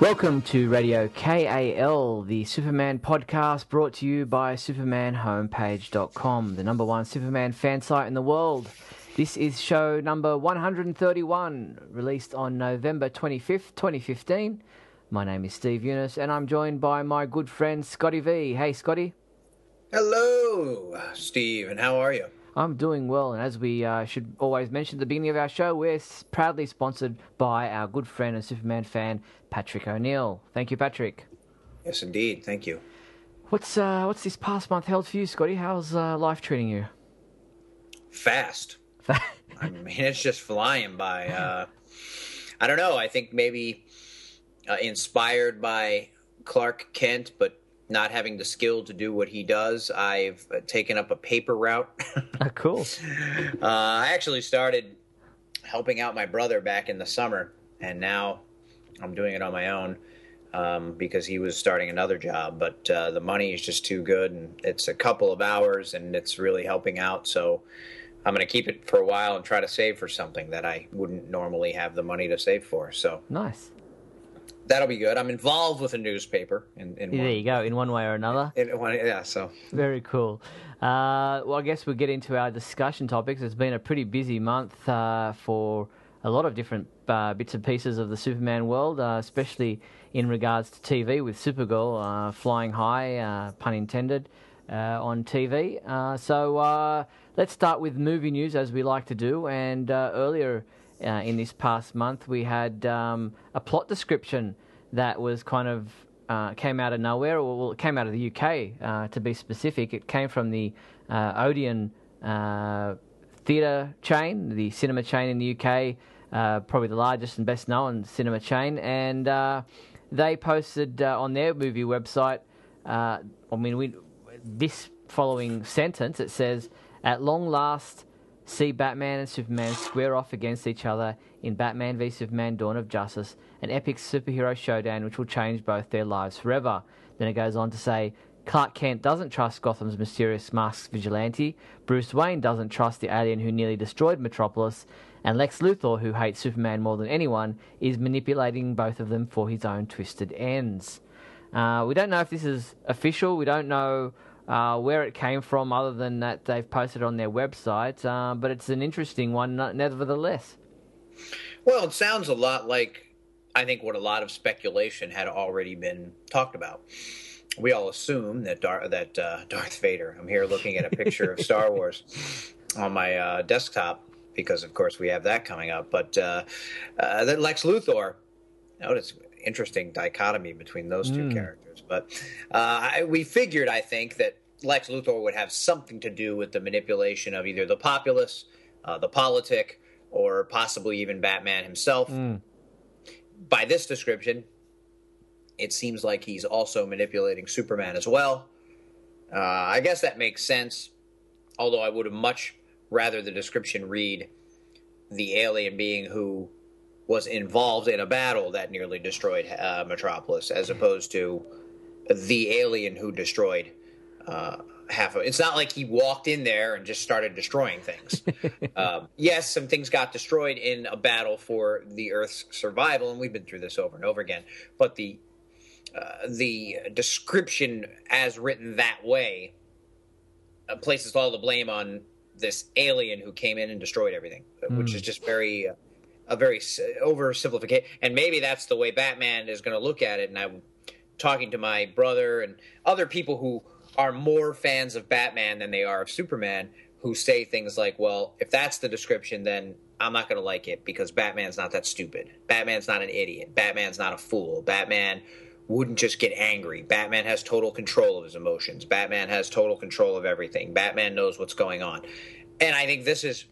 Welcome to Radio KAL, the Superman podcast brought to you by SupermanHomepage.com, the number one Superman fan site in the world. This is show number 131, released on November 25th, 2015. My name is Steve Younis, and I'm joined by my good friend Scotty V. Hey, Scotty. Hello, Steve, and how are you? I'm doing well, and as we uh, should always mention at the beginning of our show, we're proudly sponsored by our good friend and Superman fan, Patrick O'Neill. Thank you, Patrick. Yes, indeed. Thank you. What's uh, what's this past month held for you, Scotty? How's uh, life treating you? Fast. I mean, it's just flying by. Uh, I don't know. I think maybe uh, inspired by Clark Kent, but not having the skill to do what he does, I've uh, taken up a paper route. oh, cool. Uh, I actually started helping out my brother back in the summer, and now I'm doing it on my own um, because he was starting another job. But uh, the money is just too good, and it's a couple of hours, and it's really helping out. So I'm going to keep it for a while and try to save for something that I wouldn't normally have the money to save for. So nice that'll be good. I'm involved with a newspaper. In, in there one, you go, in one way or another. In one, yeah, so very cool. Uh, well, I guess we'll get into our discussion topics. It's been a pretty busy month uh, for a lot of different uh, bits and pieces of the Superman world, uh, especially in regards to TV with Supergirl uh, flying high, uh, pun intended, on TV. so let's start with movie news as we like to do. And earlier uh, in this past month. We had um, a plot description that was kind of uh, came out of nowhere, or well, it came out of the UK uh, to be specific. It came from the uh, Odeon uh, theatre chain, the cinema chain in the UK, uh, probably the largest and best known cinema chain, and they posted on their movie website. I mean, we, this following sentence it says, "At long last." See Batman and Superman square off against each other in Batman v Superman Dawn of Justice, an epic superhero showdown which will change both their lives forever. Then it goes on to say Clark Kent doesn't trust Gotham's mysterious masked vigilante, Bruce Wayne doesn't trust the alien who nearly destroyed Metropolis, and Lex Luthor, who hates Superman more than anyone, is manipulating both of them for his own twisted ends. Uh, we don't know if this is official. We don't know uh, where it came from, other than that they've posted on their website. Uh, but it's an interesting one, nevertheless. Well, it sounds a lot like I think what a lot of speculation had already been talked about. We all assume that Dar- that uh, Darth Vader. I'm here looking at a picture of Star Wars on my uh, desktop because, of course, we have that coming up. But uh, uh, that Lex Luthor. Notice interesting dichotomy between those two mm. characters. But uh, I, we figured, I think, that Lex Luthor would have something to do with the manipulation of either the populace, uh, the politic, or possibly even Batman himself. Mm. By this description, it seems like he's also manipulating Superman as well. Uh, I guess that makes sense, although I would have much rather the description read the alien being who was involved in a battle that nearly destroyed uh, Metropolis, as opposed to the alien who destroyed uh, half of it. It's not like he walked in there and just started destroying things. um, yes, some things got destroyed in a battle for the Earth's survival, and we've been through this over and over again. But the uh, the description, as written that way, uh, places all the blame on this alien who came in and destroyed everything, mm. which is just very uh, a very oversimplification, and maybe that's the way Batman is going to look at it. And I'm talking to my brother and other people who are more fans of Batman than they are of Superman, who say things like, "Well, if that's the description, then I'm not going to like it because Batman's not that stupid. Batman's not an idiot. Batman's not a fool. Batman." Wouldn't just get angry. Batman has total control of his emotions. Batman has total control of everything. Batman knows what's going on. And I think this is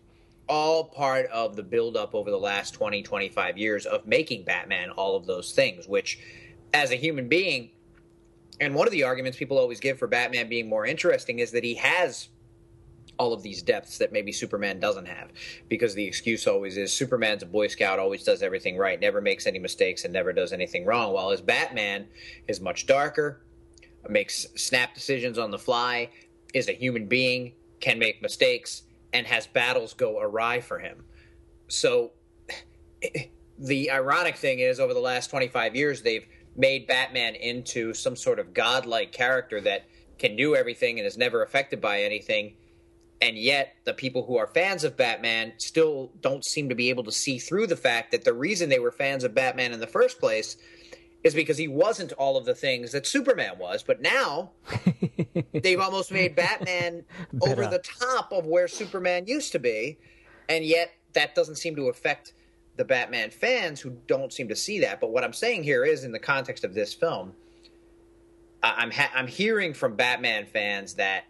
all part of the buildup over the last 20, 25 years of making Batman all of those things, which, as a human being, and one of the arguments people always give for Batman being more interesting is that he has all of these depths that maybe Superman doesn't have. Because the excuse always is Superman's a Boy Scout, always does everything right, never makes any mistakes, and never does anything wrong. While his Batman is much darker, makes snap decisions on the fly, is a human being, can make mistakes, and has battles go awry for him. So the ironic thing is, over the last 25 years, they've made Batman into some sort of godlike character that can do everything and is never affected by anything. And yet, the people who are fans of Batman still don't seem to be able to see through the fact that the reason they were fans of Batman in the first place is because he wasn't all of the things that Superman was. But now they've almost made Batman over the top of where Superman used to be. And yet, that doesn't seem to affect the Batman fans who don't seem to see that. But what I'm saying here is, in the context of this film, I'm ha- I'm hearing from Batman fans that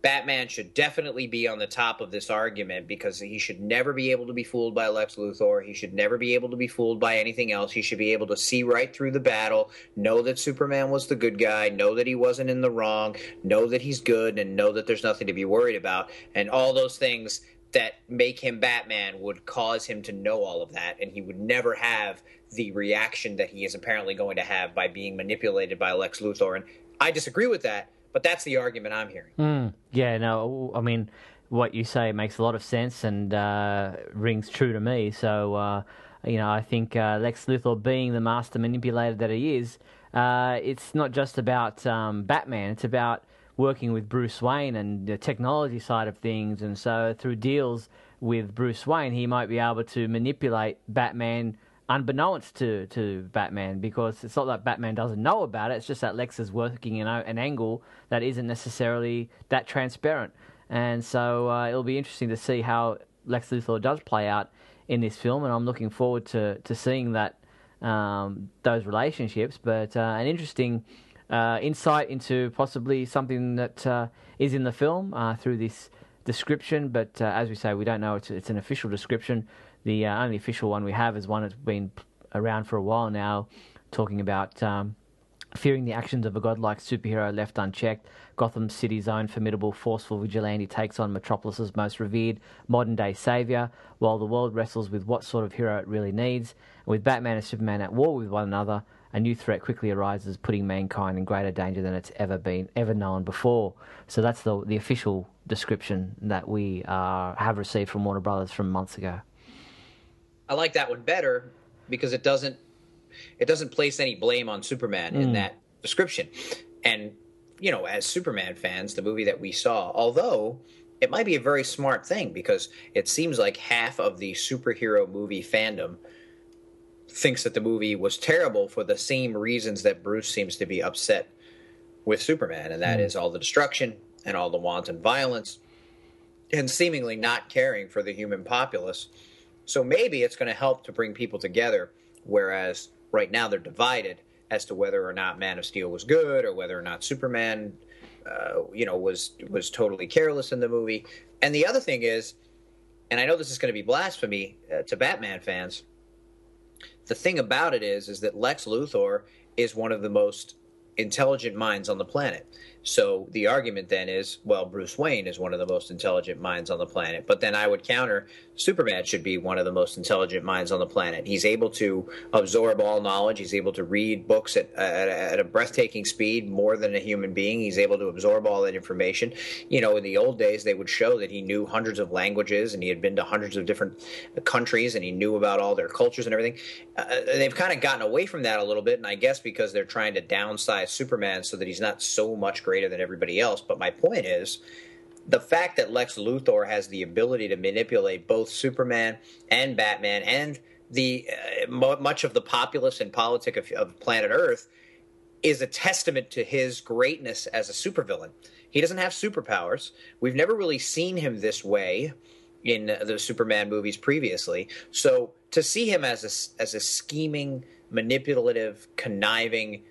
Batman should definitely be on the top of this argument because he should never be able to be fooled by Lex Luthor. He should never be able to be fooled by anything else. He should be able to see right through the battle, know that Superman was the good guy, know that he wasn't in the wrong, know that he's good, and know that there's nothing to be worried about. And all those things that make him Batman would cause him to know all of that, and he would never have the reaction that he is apparently going to have by being manipulated by Lex Luthor. And I disagree with that, but that's the argument I'm hearing. Mm, yeah, no, I mean, what you say makes a lot of sense and uh, rings true to me. So, uh, you know, I think uh, Lex Luthor being the master manipulator that he is, uh, it's not just about um, Batman, it's about working with Bruce Wayne and the technology side of things. And so through deals with Bruce Wayne, he might be able to manipulate Batman unbeknownst to, to Batman because it's not that Batman doesn't know about it. It's just that Lex is working in an angle that isn't necessarily that transparent. And so uh, it'll be interesting to see how Lex Luthor does play out in this film, and I'm looking forward to, to seeing that um, those relationships. But uh, an interesting uh, insight into possibly something that uh, is in the film uh, through this description. But uh, as we say, we don't know it's, it's an official description. The uh, only official one we have is one that's been around for a while now, talking about. Um, Fearing the actions of a godlike superhero left unchecked, Gotham City's own formidable, forceful vigilante takes on Metropolis's most revered modern day savior, while the world wrestles with what sort of hero it really needs. And with Batman and Superman at war with one another, a new threat quickly arises, putting mankind in greater danger than it's ever been, ever known before. So that's the the official description that we uh, have received from Warner Brothers from months ago. I like that one better because it doesn't it doesn't place any blame on Superman mm. in that description. And you know, as Superman fans, the movie that we saw, although it might be a very smart thing because it seems like half of the superhero movie fandom thinks that the movie was terrible for the same reasons that Bruce seems to be upset with Superman, and that mm. is all the destruction and all the wanton violence and seemingly not caring for the human populace. So maybe it's going to help to bring people together, whereas right now they're divided as to whether or not Man of Steel was good or whether or not Superman, uh, you know, was was totally careless in the movie. And the other thing is, and I know this is going to be blasphemy uh, to Batman fans, the thing about it is is that Lex Luthor is one of the most intelligent minds on the planet. So the argument then is, well, Bruce Wayne is one of the most intelligent minds on the planet. But then I would counter, Superman should be one of the most intelligent minds on the planet. He's able to absorb all knowledge. He's able to read books at, at, at a breathtaking speed more than a human being. He's able to absorb all that information. You know, in the old days, they would show that he knew hundreds of languages and he had been to hundreds of different countries and he knew about all their cultures and everything. Uh, they've kind of gotten away from that a little bit, and I guess because they're trying to downsize Superman so that he's not so much greater than everybody else. But my point is the fact that Lex Luthor has the ability to manipulate both Superman and Batman and the uh, much of the populace and politic of, of planet Earth is a testament to his greatness as a supervillain. He doesn't have superpowers. We've never really seen him this way in the Superman movies previously. So to see him as a, as a scheming, manipulative, conniving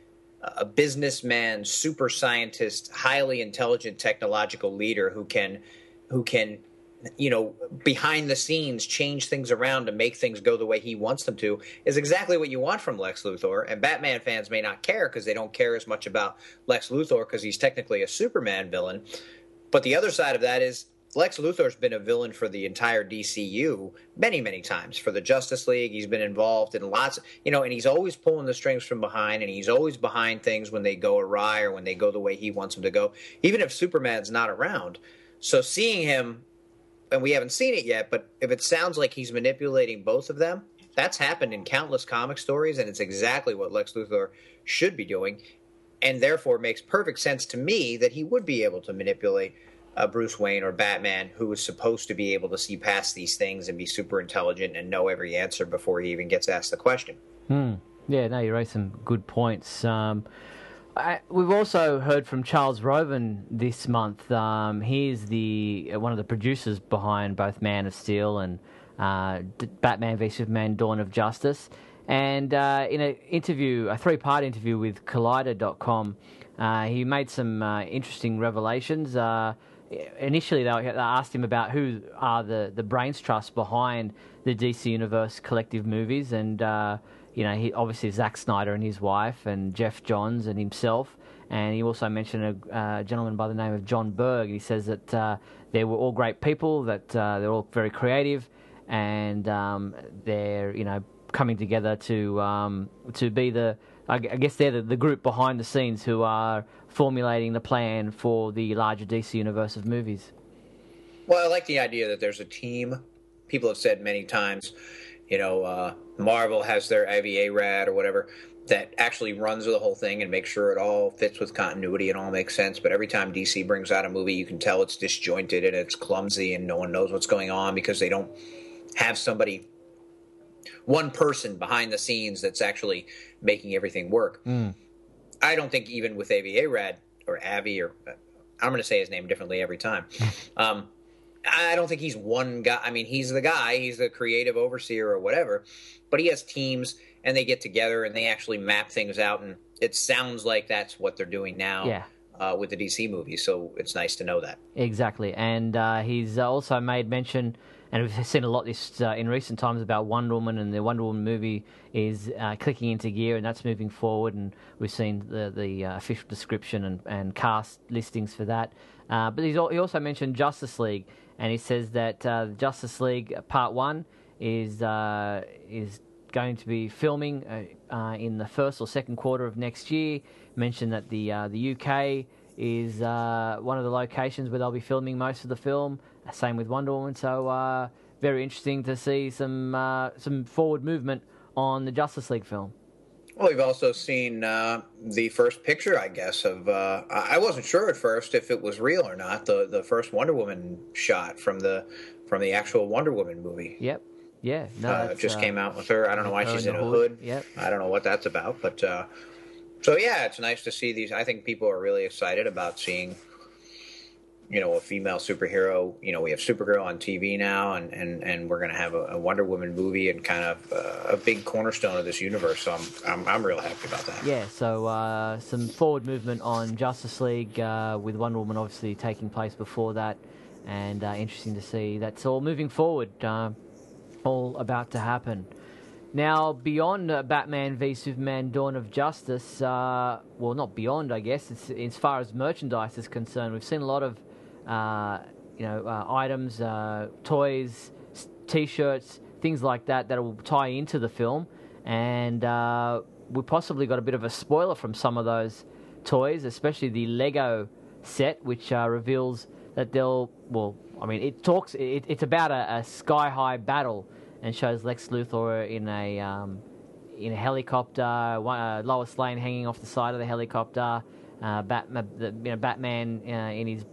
a businessman, super scientist, highly intelligent technological leader who can who can you know behind the scenes change things around to make things go the way he wants them to is exactly what you want from Lex Luthor. And Batman fans may not care because they don't care as much about Lex Luthor because he's technically a Superman villain. But the other side of that is Lex Luthor's been a villain for the entire DCU many, many times. For the Justice League, he's been involved in lots, of, you know, and he's always pulling the strings from behind, and he's always behind things when they go awry or when they go the way he wants them to go, even if Superman's not around. So seeing him, and we haven't seen it yet, but if it sounds like he's manipulating both of them, That's happened in countless comic stories, and it's exactly what Lex Luthor should be doing, and therefore makes perfect sense to me that he would be able to manipulate uh, Bruce Wayne or Batman, who is supposed to be able to see past these things and be super intelligent and know every answer before he even gets asked the question. Hmm. Yeah, no, you raised some good points. Um, I, we've also heard from Charles Roven this month. Um, he's the one of the producers behind both Man of Steel and uh, Batman v Superman: Dawn of Justice. And uh, in an interview, a three-part interview with Collider.com, uh, he made some uh, interesting revelations. Initially, they asked him about who are the, the brains trust behind the DC Universe collective movies, and uh, you know, he obviously Zack Snyder and his wife, and Geoff Johns and himself. And he also mentioned a uh, gentleman by the name of Jon Berg. He says that uh, they were all great people, that uh, they're all very creative, and um, they're you know coming together to um, to be the I guess they're the, the, group behind the scenes who are formulating the plan for the larger DC universe of movies. Well, I like the idea that there's a team. People have said many times you know, uh, Marvel has their IVA rad or whatever that actually runs the whole thing and makes sure it all fits with continuity and all makes sense. But every time DC brings out a movie, you can tell it's disjointed and it's clumsy and no one knows what's going on because they don't have somebody, one person behind the scenes that's actually making everything work. Mm. I don't think even with AVA Rad or Avi or I'm going to say his name differently every time. Um, I don't think he's one guy. I mean, he's the guy, he's the creative overseer or whatever, but he has teams and they get together and they actually map things out. And it sounds like that's what they're doing now. Yeah. Uh, with the DC movies, so it's nice to know that. Exactly, and uh, he's also made mention, and we've seen a lot this uh, in recent times about Wonder Woman, and the Wonder Woman movie is uh, clicking into gear, and that's moving forward, and we've seen the the uh, official description and, and cast listings for that. Uh, but he also mentioned Justice League, and he says that uh, Justice League Part One is uh, is going to be filming in the first or second quarter of next year. Mentioned that the the UK is one of the locations where they'll be filming most of the film. Same with Wonder Woman. So very interesting to see some some forward movement on the Justice League film. Well, we've also seen uh, the first picture, I guess, of. Uh, I wasn't sure at first if it was real or not. The the first Wonder Woman shot from the from the actual Wonder Woman movie. Yep. Yeah. No. Uh, just came out with her. I don't know why she's in, in a hood. hood. Yep. I don't know what that's about, but uh, so yeah, it's nice to see these. I think people are really excited about seeing you know a female superhero you know we have supergirl on tv now and and, and we're going to have a, a, wonder woman movie and kind of uh, a big cornerstone of this universe so i'm i'm, I'm real happy about that yeah so uh, some forward movement on justice league uh, with wonder woman obviously taking place before that and uh, interesting to see that's all moving forward uh, all about to happen now, beyond uh, Batman v Superman: Dawn of Justice, uh, well, not beyond, I guess. It's, as far as merchandise is concerned, we've seen a lot of you know, uh, items, uh, toys, T-shirts, things like that that will tie into the film, and uh, we possibly got a bit of a spoiler from some of those toys, especially the Lego set, which uh, reveals that they'll well, I mean, it talks, it, it's about a, a sky-high battle and shows Lex Luthor in a um, in a helicopter, one, uh, Lois Lane hanging off the side of the helicopter, uh, Batman, the, you know, Batman uh, in his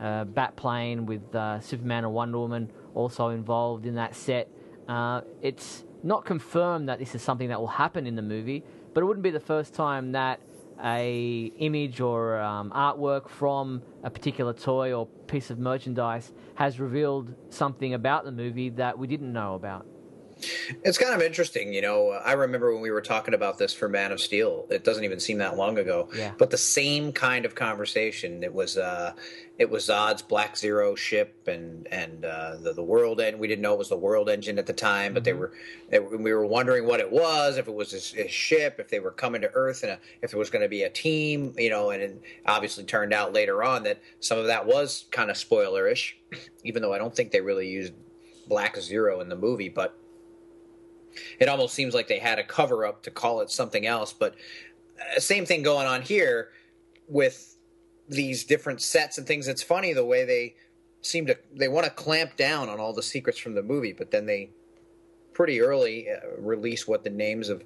uh, Batplane with uh, Superman and Wonder Woman also involved in that set. Uh, it's not confirmed that this is something that will happen in the movie, but it wouldn't be the first time that a image or um, artwork from a particular toy or piece of merchandise has revealed something about the movie that we didn't know about. It's kind of interesting, you know. I remember when we were talking about this for Man of Steel. It doesn't even seem that long ago. Yeah. But the same kind of conversation. It was uh, it was Zod's Black Zero ship and and uh, the the world and we didn't know it was the world engine at the time, but mm-hmm. they, were, they were we were wondering what it was, if it was his, his ship, if they were coming to Earth, and a, if there was going to be a team, you know. And it obviously turned out later on that some of that was kind of spoilerish, even though I don't think they really used Black Zero in the movie, but it almost seems like they had a cover up to call it something else. But uh, same thing going on here with these different sets and things. It's funny the way they seem to they want to clamp down on all the secrets from the movie, but then they pretty early uh, release what the names of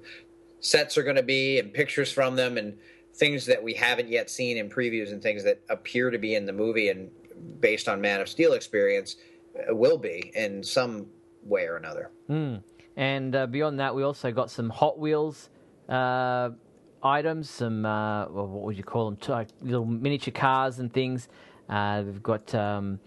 sets are going to be and pictures from them and things that we haven't yet seen in previews and things that appear to be in the movie and based on Man of Steel experience uh, will be in some way or another. Mm. And uh, beyond that, we also got some Hot Wheels uh, items, some uh, well, what would you call them? Like little miniature cars and things. Uh, we've got um,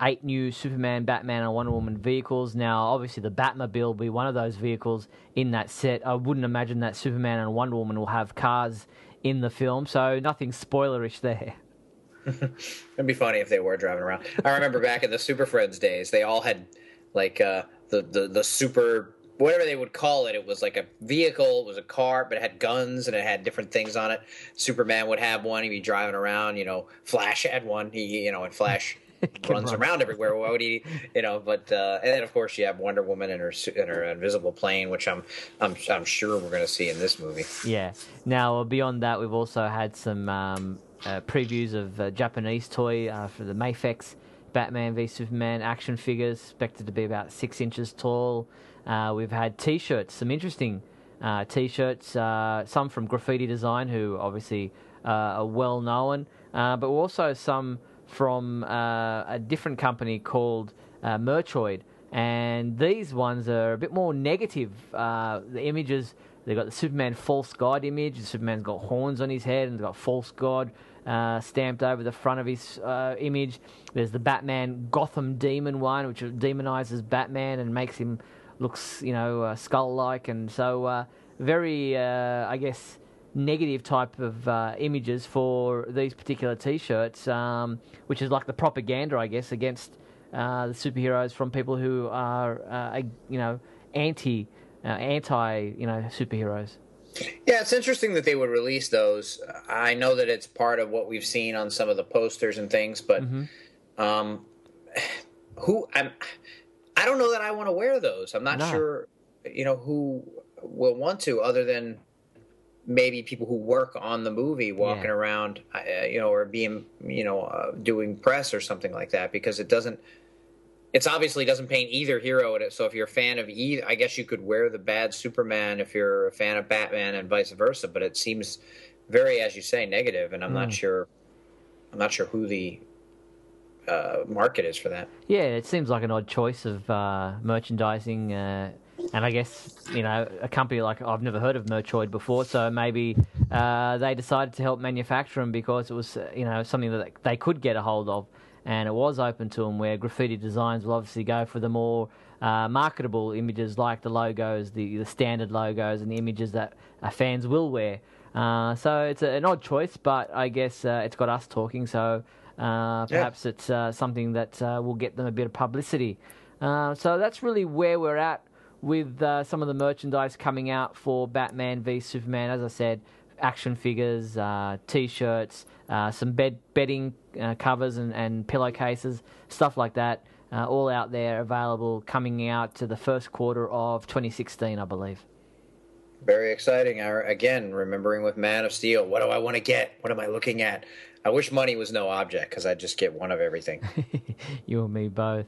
eight new Superman, Batman, and Wonder Woman vehicles. Now, obviously, the Batmobile will be one of those vehicles in that set. I wouldn't imagine that Superman and Wonder Woman will have cars in the film, so nothing spoilerish there. It'd be funny if they were driving around. I remember back in the Super Friends days, they all had like uh, the, the the super whatever they would call it. It was like a vehicle, it was a car, but it had guns and it had different things on it. Superman would have one; he'd be driving around. You know, Flash had one. He, you know, and Flash runs around everywhere. Why would he, you know? But uh, and then of course you have Wonder Woman and her and her invisible plane, which I'm I'm I'm sure we're going to see in this movie. Yeah. Now beyond that, we've also had some um, uh, previews of uh, Japanese toy uh, for the Mafex Batman v Superman action figures, expected to be about six inches tall. Uh, we've had T-shirts, some interesting uh, T-shirts, some from Graffiti Design, who obviously are well known, but also some from a different company called Merchoid. And these ones are a bit more negative. the images They've got the Superman false god image. Superman's got horns on his head and got false god uh, stamped over the front of his uh, image. There's the Batman Gotham Demon one, which demonizes Batman and makes him looks, you know, uh, skull-like, and so uh, very, uh, I guess, negative type of uh, images for these particular T-shirts, um, which is like the propaganda, I guess, against the superheroes from people who are, you know, anti uh, anti you know superheroes. Yeah, it's interesting that they would release those. I know that it's part of what we've seen on some of the posters and things, but mm-hmm. um, who I'm, I don't know that I want to wear those. I'm not no. sure, you know, who will want to, other than maybe people who work on the movie walking yeah. around, uh, you know, or being, you know, uh, doing press or something like that, because it doesn't it's obviously doesn't paint either hero in it. So if you're a fan of either, I guess you could wear the bad Superman if you're a fan of Batman and vice versa. But it seems very, as you say, negative, and I'm mm. not sure. I'm not sure who the uh, market is for that. Yeah, it seems like an odd choice of uh, merchandising, uh, and I guess you know a company like I've never heard of Merchoid before, so maybe uh, they decided to help manufacture them because it was you know something that they could get a hold of and it was open to them where graffiti designs will obviously go for the more uh, marketable images like the logos, the, the standard logos, and the images that uh, fans will wear. Uh, so it's a, an odd choice, but I guess uh, it's got us talking, so uh, perhaps yeah. it's uh, something that will get them a bit of publicity. so that's really where we're at with some of the merchandise coming out for Batman v Superman. As I said, action figures, uh, t-shirts, uh, some bed bedding uh, covers and, and pillowcases, stuff like that. Uh, all out there available coming out to the first quarter of 2016, I believe. Very exciting. Again, remembering with Man of Steel, what do I want to get? What am I looking at? I wish money was no object because I'd just get one of everything. you and me both.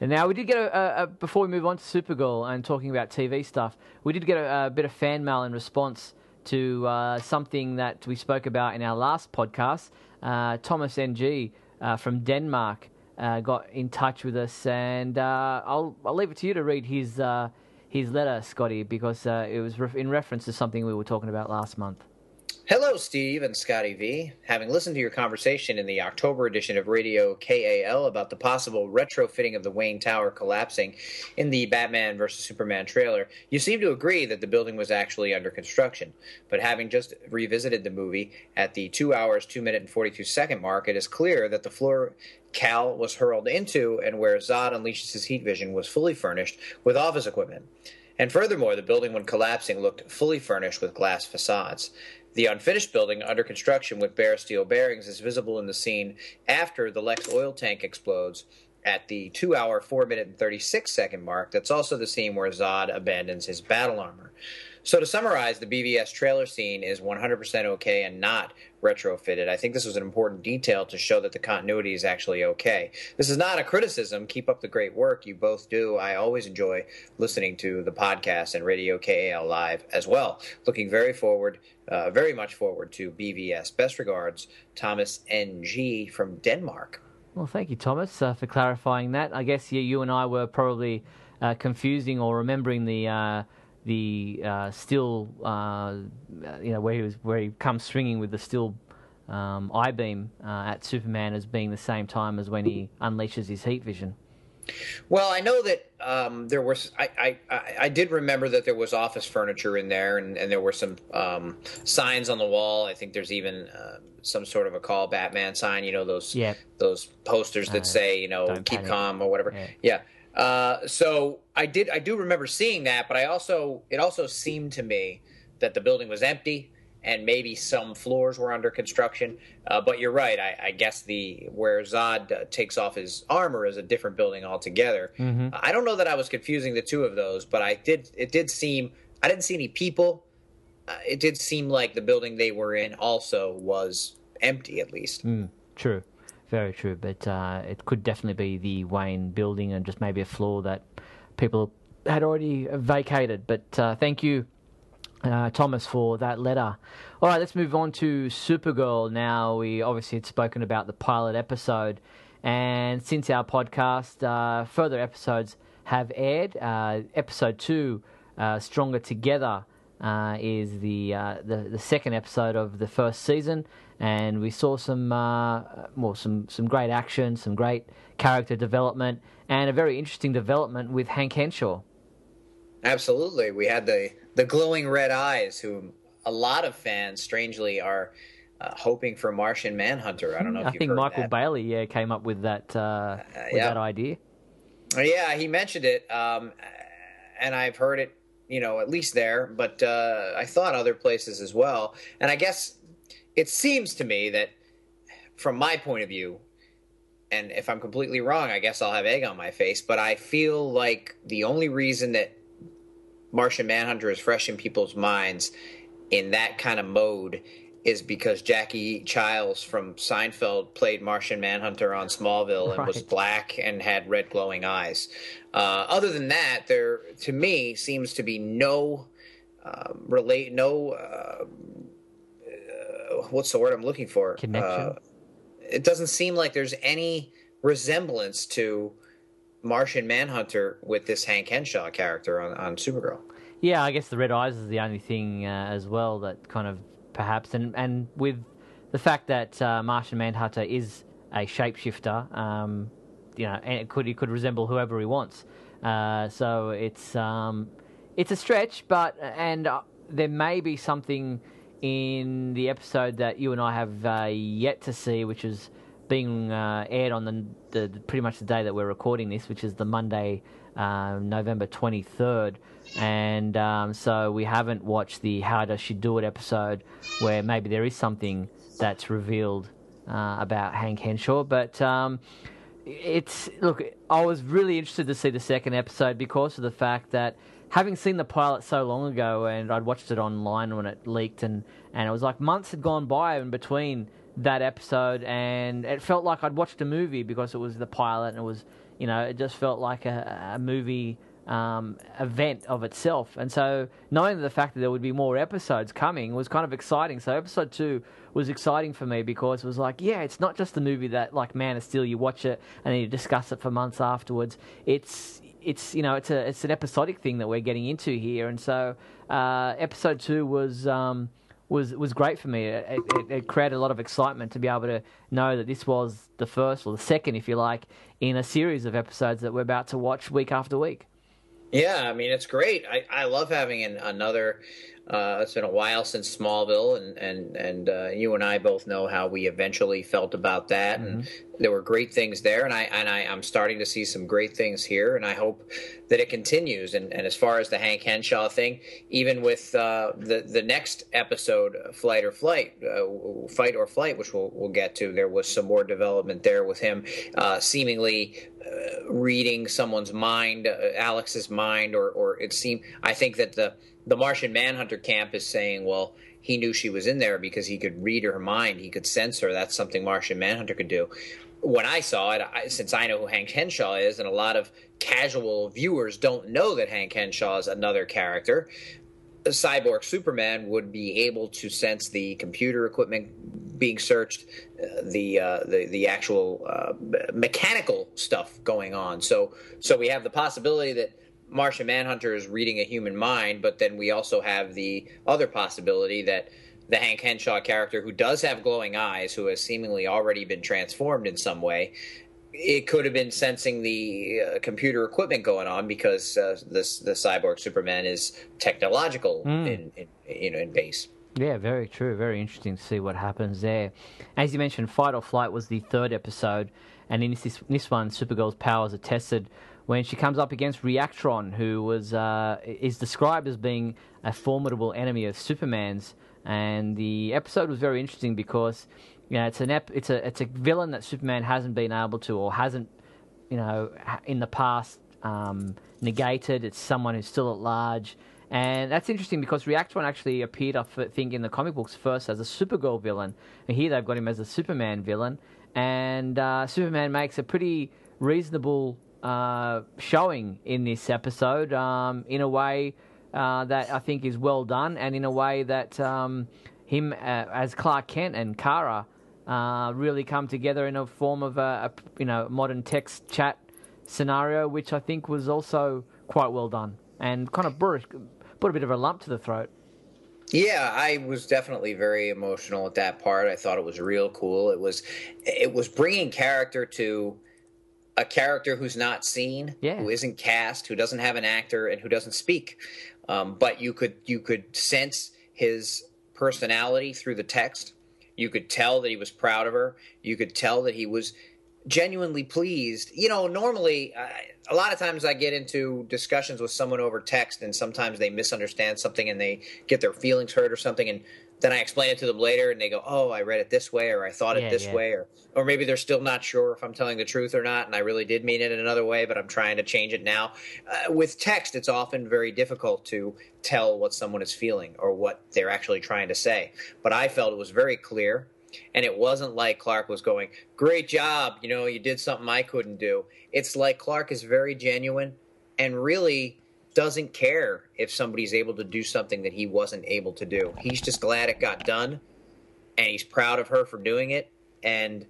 And now we did get a, a, a, before we move on to Supergirl and talking about TV stuff, we did get a, a bit of fan mail in response to uh, something that we spoke about in our last podcast. Uh, Thomas NG uh, from Denmark uh, got in touch with us, and uh, I'll I'll leave it to you to read his uh, his letter, Scotty, because it was in reference to something we were talking about last month. Hello, Steve and Scotty V. Having listened to your conversation in the October edition of Radio KAL about the possible retrofitting of the Wayne Tower collapsing in the Batman vs. Superman trailer, you seem to agree that the building was actually under construction. But having just revisited the movie at the 2 hours, 2 minute, and 42 second mark, it is clear that the floor Kal was hurled into and where Zod unleashes his heat vision was fully furnished with office equipment. And furthermore, the building, when collapsing, looked fully furnished with glass facades. The unfinished building under construction with bare steel bearings is visible in the scene after the Lex oil tank explodes at the 2 hour, 4 minute, and 36 second mark. That's also the scene where Zod abandons his battle armor. So to summarize, the BVS trailer scene is 100% okay and not retrofitted. I think this was an important detail to show that the continuity is actually okay. This is not a criticism. Keep up the great work you both do. I always enjoy listening to the podcast and Radio KAL Live as well. Looking very forward, uh, very much forward to BVS. Best regards, Thomas NG from Denmark. Well, thank you, Thomas, uh, for clarifying that. I guess you and I were probably uh, confusing or remembering the uh, the uh, still, uh, you know, where he was where he comes swinging with the still um, I beam uh, at Superman as being the same time as when he unleashes his heat vision. Well, I know that um, there was. I, I, I did remember that there was office furniture in there, and, and there were some um, signs on the wall. I think there's even uh, some sort of a call Batman sign. You know those Yep. those posters that Uh, say you know keep panic. calm or whatever. Yeah. Yeah. Uh, so I did. I do remember seeing that, but I also it also seemed to me that the building was empty and maybe some floors were under construction. Uh, but you're right. I, I guess the where Zod uh, takes off his armor is a different building altogether. Mhm. I don't know that I was confusing the two of those, but I did. It did seem I didn't see any people. Uh, it did seem like the building they were in also was empty, at least. Mm, true, very true. But uh, it could definitely be the Wayne building and just maybe a floor that people had already vacated. But uh, thank you, uh, Thomas, for that letter. All right, let's move on to Supergirl. Now we obviously had spoken about the pilot episode, and since our podcast, uh, further episodes have aired. Uh, episode two, uh, Stronger Together. Uh, is the, the the second episode of the first season, and we saw some well some some great action, some great character development, and a very interesting development with Hank Henshaw. Absolutely. We had the the glowing red eyes, who a lot of fans, strangely, are uh, hoping for Martian Manhunter. I don't know if I think Michael that. Bailey yeah came up with that uh, with yeah. that idea. Uh, Yeah, he mentioned it, um, and I've heard it, you know, at least there, but uh, I thought other places as well. And I guess it seems to me that, from my point of view, and if I'm completely wrong, I guess I'll have egg on my face, but I feel like the only reason that Martian Manhunter is fresh in people's minds in that kind of mode is because Jackie Chiles from Seinfeld played Martian Manhunter on Smallville and was black and had red glowing eyes. Uh, other than that, there to me seems to be no um, relate no uh, uh, what's the word I'm looking for Connection? It doesn't seem like there's any resemblance to Martian Manhunter with this Hank Henshaw character on, on Supergirl. Yeah, I guess the red eyes is the only thing uh, as well that kind of perhaps, and and with the fact that uh, Martian Manhunter is a shapeshifter, um, you know, and it could he could resemble whoever he wants. Uh, so it's um, it's a stretch, but and uh, there may be something in the episode that you and I have uh, yet to see, which is being uh, aired on the, the pretty much the day that we're recording this, which is the Monday, uh, November twenty third, and um, so we haven't watched the How Does She Do It episode, where maybe there is something that's revealed uh, about Hank Henshaw, but. Um, it's look. I was really interested to see the second episode because of the fact that having seen the pilot so long ago, and I'd watched it online when it leaked, and and it was like months had gone by in between that episode, and it felt like I'd watched a movie because it was the pilot, and it was you know it just felt like a, a movie um, event of itself. And so knowing the fact that there would be more episodes coming was kind of exciting. So episode two was exciting for me because it was like, yeah, it's not just a movie that like Man of Steel, you watch it and then you discuss it for months afterwards. It's it's you know it's a it's an episodic thing that we're getting into here, and so uh, episode two was. Um, was was great for me. It, it, it created a lot of excitement to be able to know that this was the first or the second, if you like, in a series of episodes that we're about to watch week after week. Yeah, I mean it's great. I, I love having an, another. Uh, it's been a while since Smallville, and and and uh, you and I both know how we eventually felt about that, and there were great things there, and I and I, I'm starting to see some great things here, and I hope that it continues. And, and as far as the Hank Henshaw thing, even with uh, the the next episode, Flight or Flight, uh, Fight or Flight, which we'll we'll get to, there was some more development there with him uh, seemingly uh, reading someone's mind, uh, Alex's mind, or or it seemed. I think that the the Martian Manhunter camp is saying, well, he knew she was in there because he could read her mind, he could sense her. That's something Martian Manhunter could do. When I saw it, I, since I know who Hank Henshaw is, and a lot of casual viewers don't know that Hank Henshaw is another character, cyborg Superman would be able to sense the computer equipment being searched, uh, the, uh, the the actual uh, mechanical stuff going on. So so we have the possibility that Martian Manhunter is reading a human mind, but then we also have the other possibility that the Hank Henshaw character, who does have glowing eyes, who has seemingly already been transformed in some way, it could have been sensing the uh, computer equipment going on because uh, this the cyborg Superman is technological mm. in, in you know in base. Yeah, very true. Very interesting to see what happens there. As you mentioned, Fight or Flight was the third episode, and in this, this one, Supergirl's powers are tested when she comes up against Reactron, who was uh, is described as being a formidable enemy of Superman's. And the episode was very interesting because you know it's an ep- it's a it's a villain that Superman hasn't been able to or hasn't you know in the past um, negated. It's someone who's still at large. And that's interesting because Reactron actually appeared, I think, in the comic books first as a Supergirl villain. And here they've got him as a Superman villain. And uh, Superman makes a pretty reasonable uh, showing in this episode um, in a way uh, that I think is well done, and in a way that um, him uh, as Clark Kent and Kara uh, really come together in a form of a, a, you know modern text chat scenario, which I think was also quite well done and kind of brought, put a bit of a lump to the throat. Yeah, I was definitely very emotional at that part. I thought it was real cool. It was it was bringing character to a character who's not seen, yeah. who isn't cast, who doesn't have an actor, and who doesn't speak. Um, but you could you could sense his personality through the text. You could tell that he was proud of her. You could tell that he was genuinely pleased. You know, normally, uh, a lot of times I get into discussions with someone over text, and sometimes they misunderstand something and they get their feelings hurt or something. And then I explain it to them later, and they go, "Oh, I read it this way, or I thought it yeah, this yeah. way, or or maybe they're still not sure if I'm telling the truth or not, and I really did mean it in another way, but I'm trying to change it now." Uh, with text, it's often very difficult to tell what someone is feeling or what they're actually trying to say. But I felt it was very clear, and it wasn't like Clark was going, "Great job, you know, you did something I couldn't do." It's like Clark is very genuine and really doesn't care if somebody's able to do something that he wasn't able to do. He's just glad it got done and he's proud of her for doing it and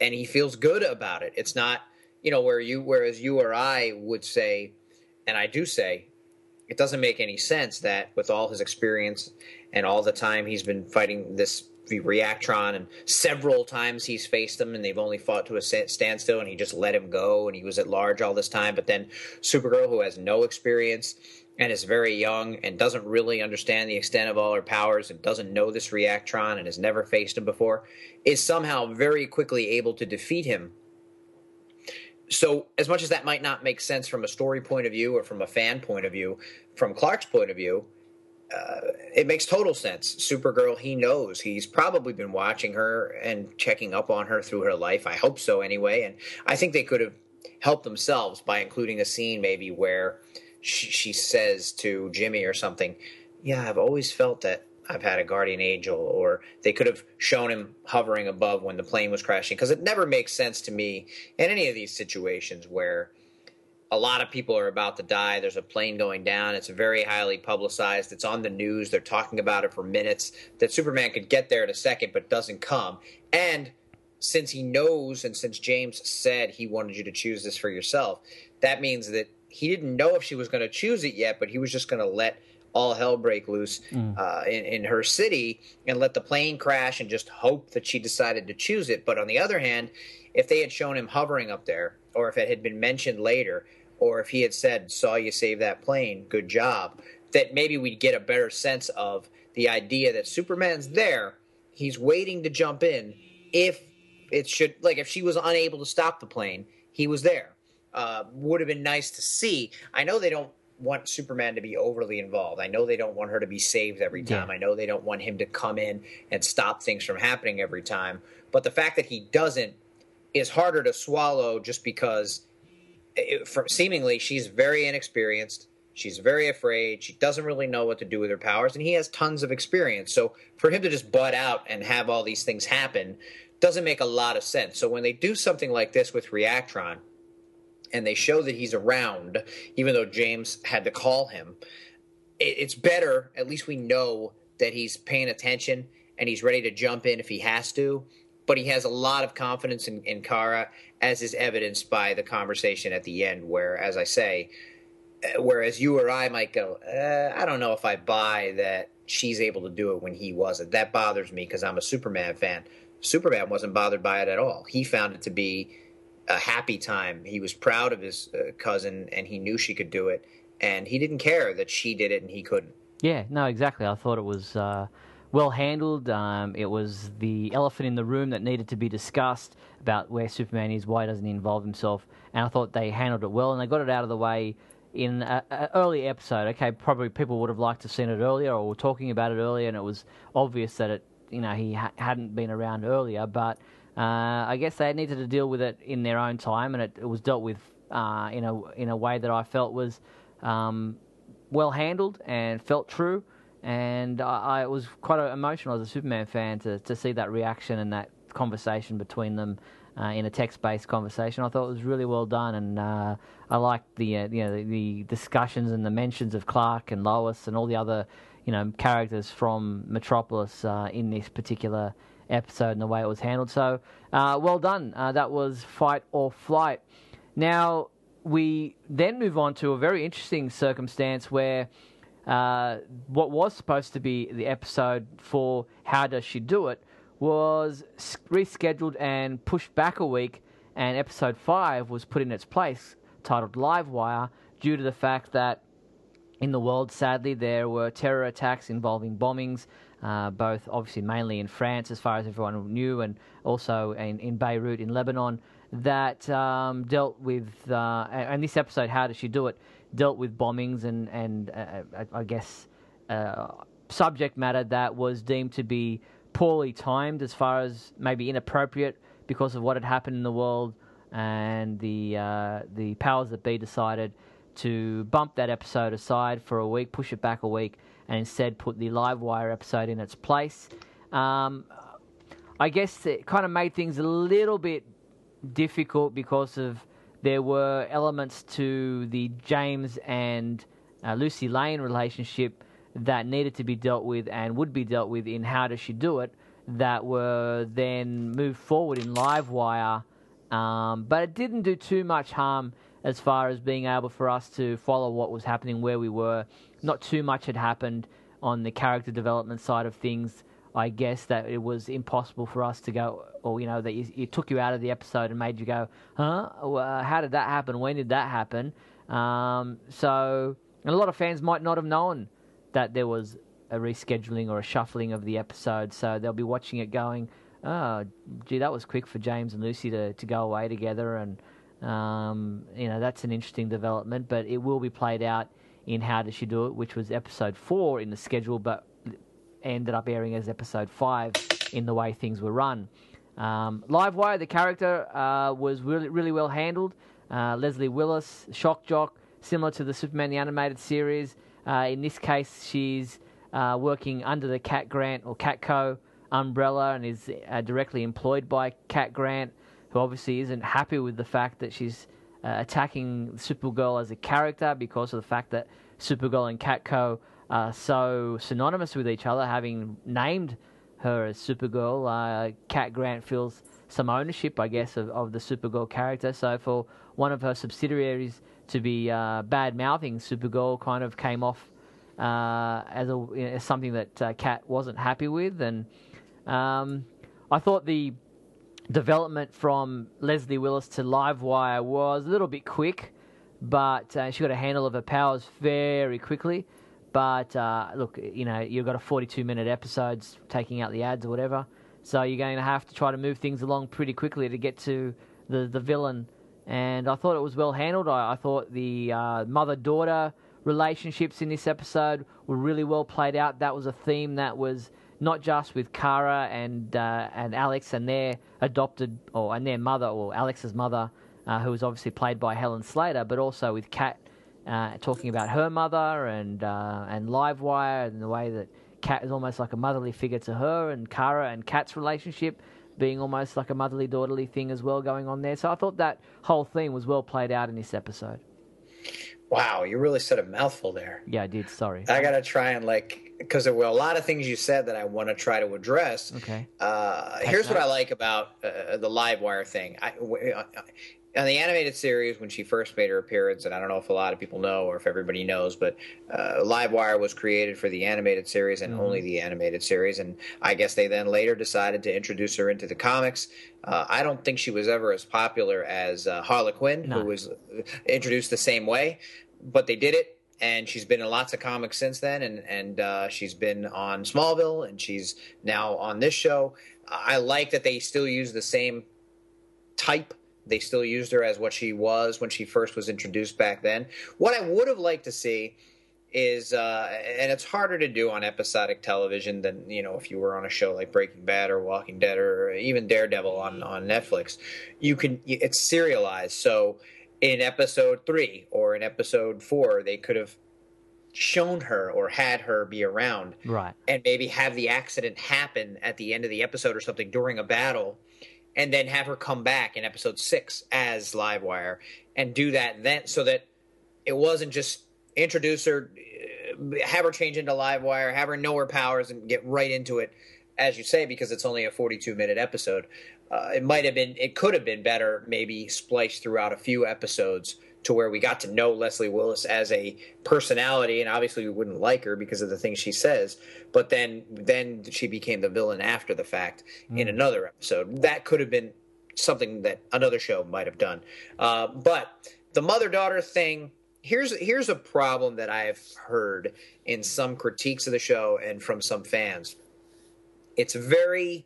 and he feels good about it. It's not, you know, where you whereas you or I would say and I do say it doesn't make any sense that with all his experience and all the time he's been fighting this Reactron, and several times he's faced them, and they've only fought to a standstill, and he just let him go, and he was at large all this time. But then Supergirl, who has no experience and is very young and doesn't really understand the extent of all her powers and doesn't know this Reactron and has never faced him before, is somehow very quickly able to defeat him. So, as much as that might not make sense from a story point of view or from a fan point of view, from Clark's point of view, uh, it makes total sense. Supergirl, he knows. He's probably been watching her and checking up on her through her life. I hope so, anyway. And I think they could have helped themselves by including a scene maybe where she, she says to Jimmy or something, Yeah, I've always felt that I've had a guardian angel, or they could have shown him hovering above when the plane was crashing. Because it never makes sense to me in any of these situations where a lot of people are about to die. There's a plane going down. It's very highly publicized. It's on the news. They're talking about it for minutes. That Superman could get there in a second, but doesn't come. And since he knows, and since James said he wanted you to choose this for yourself, that means that he didn't know if she was going to choose it yet, but he was just going to let all hell break loose mm. uh, in, in her city and let the plane crash and just hope that she decided to choose it. But on the other hand, if they had shown him hovering up there, or if it had been mentioned later, or if he had said, "Saw you save that plane, good job," that maybe we'd get a better sense of the idea that Superman's there. He's waiting to jump in if it should, like, if she was unable to stop the plane, he was there. Uh, would have been nice to see. I know they don't want Superman to be overly involved. I know they don't want her to be saved every time. Yeah. I know they don't want him to come in and stop things from happening every time. But the fact that he doesn't is harder to swallow just because it, for, seemingly she's very inexperienced. She's very afraid. She doesn't really know what to do with her powers, and he has tons of experience. So for him to just butt out and have all these things happen doesn't make a lot of sense. So when they do something like this with Reactron, and they show that he's around, even though James had to call him, it's better. At least we know that he's paying attention and he's ready to jump in if he has to. But he has a lot of confidence in, in Kara, as is evidenced by the conversation at the end, where, as I say, uh, whereas you or I might go, uh, I don't know if I buy that she's able to do it when he wasn't. That bothers me because I'm a Superman fan. Superman wasn't bothered by it at all. He found it to be a happy time. He was proud of his uh, cousin and he knew she could do it. And he didn't care that she did it and he couldn't. Yeah, no, exactly. I thought it was uh, well handled. Um, it was the elephant in the room that needed to be discussed about where Superman is, why doesn't he involve himself. And I thought they handled it well and they got it out of the way in an early episode. Okay, probably people would have liked to have seen it earlier or were talking about it earlier, and it was obvious that it, you know, he ha- hadn't been around earlier. But uh, I guess they needed to deal with it in their own time, and it, it was dealt with uh, in a in a way that I felt was um, well handled and felt true. And I, I was quite emotional as a Superman fan to, to see that reaction and that conversation between them uh, in a text-based conversation. I thought it was really well done, and uh, I liked the uh, you know the, the, discussions and the mentions of Clark and Lois and all the other you know characters from Metropolis uh, in this particular episode and the way it was handled. So uh, well done. Uh, that was Fight or Flight. Now we then move on to a very interesting circumstance where. What was supposed to be the episode for How Does She Do It was rescheduled and pushed back a week, and episode 5 was put in its place, titled Livewire, due to the fact that in the world, sadly, there were terror attacks involving bombings, uh, both obviously mainly in France, as far as everyone knew, and also in, in Beirut in Lebanon, that um, dealt with, uh, and this episode, How Does She Do It, dealt with bombings and, and uh, I guess, uh, subject matter that was deemed to be poorly timed as far as maybe inappropriate because of what had happened in the world, and the uh, the powers that be decided to bump that episode aside for a week, push it back a week, and instead put the live wire episode in its place. Um, I guess it kind of made things a little bit difficult because of there were elements to the James and uh, Lucy Lane relationship that needed to be dealt with and would be dealt with in How Does She Do It that were then moved forward in Livewire. Um, but it didn't do too much harm as far as being able for us to follow what was happening where we were. Not too much had happened on the character development side of things. I guess that it was impossible for us to go, or you know, that it took you out of the episode and made you go, huh? Well, how did that happen? When did that happen? Um, so, a lot of fans might not have known that there was a rescheduling or a shuffling of the episode, so they'll be watching it going, oh, gee, that was quick for James and Lucy to, to go away together, and um, you know that's an interesting development. But it will be played out in How Does She Do It, which was episode four in the schedule, but ended up airing as episode five in the way things were run. Um, Livewire, the character uh, was really really well handled. Uh, Leslie Willis, shock jock, similar to the Superman the animated series. Uh, in this case, she's uh, working under the Cat Grant or Catco umbrella and is uh, directly employed by Cat Grant, who obviously isn't happy with the fact that she's uh, attacking Supergirl as a character because of the fact that Supergirl and Catco are so synonymous with each other, having named her as Supergirl. Uh, Cat Grant feels some ownership, I guess, of, of the Supergirl character. So for one of her subsidiaries to be uh, bad mouthing Supergirl kind of came off uh, as, a, as something that uh, Cat wasn't happy with. And um, I thought the development from Leslie Willis to Livewire was a little bit quick, but uh, she got a handle of her powers very quickly. But uh, look, you know, you've got a 42 minute episodes taking out the ads or whatever. So you're going to have to try to move things along pretty quickly to get to the, the villain and I thought it was well handled. I, I thought the uh, mother daughter relationships in this episode were really well played out. That was a theme that was not just with Kara and uh, and Alex and their adopted or and their mother or Alex's mother, uh, who was obviously played by Helen Slater, but also with Cat uh, talking about her mother and uh, and Livewire and the way that Cat is almost like a motherly figure to her, and Kara and Cat's relationship being almost like a motherly daughterly thing as well going on there. So I thought that whole theme was well played out in this episode. Wow, you really said a mouthful there. Yeah, I did. Sorry. I gotta try and like because there were a lot of things you said that I want to try to address. Okay. Uh, here's what I like about uh, the live wire thing. I, uh, on the animated series, when she first made her appearance, and I don't know if a lot of people know or if everybody knows, but uh, Livewire was created for the animated series and mm-hmm. only the animated series. And I guess they then later decided to introduce her into the comics. Uh, I don't think she was ever as popular as uh, Harley Quinn, no. who was introduced the same way, but they did it and she's been in lots of comics since then, and and uh, she's been on Smallville, and she's now on this show. I like that they still use the same type. They still used her as what she was when she first was introduced back then. What I would have liked to see is, uh, and it's harder to do on episodic television than you know if you were on a show like Breaking Bad or Walking Dead or even Daredevil on on Netflix. You can it's serialized, so in episode three or in episode four, they could have shown her or had her be around. Right. And maybe have the accident happen at the end of the episode or something during a battle and then have her come back in episode six as Livewire and do that then so that it wasn't just introduce her, uh, have her change into Livewire, have her know her powers and get right into it, as you say, because it's only a 42 minute episode. Uh, it might have been, it could have been better, maybe spliced throughout a few episodes to where we got to know Leslie Willis as a personality, and obviously we wouldn't like her because of the things she says. But then, then she became the villain after the fact mm. in another episode. That could have been something that another show might have done. Uh, but the mother daughter thing. Here's here's a problem that I've heard in some critiques of the show and from some fans. It's very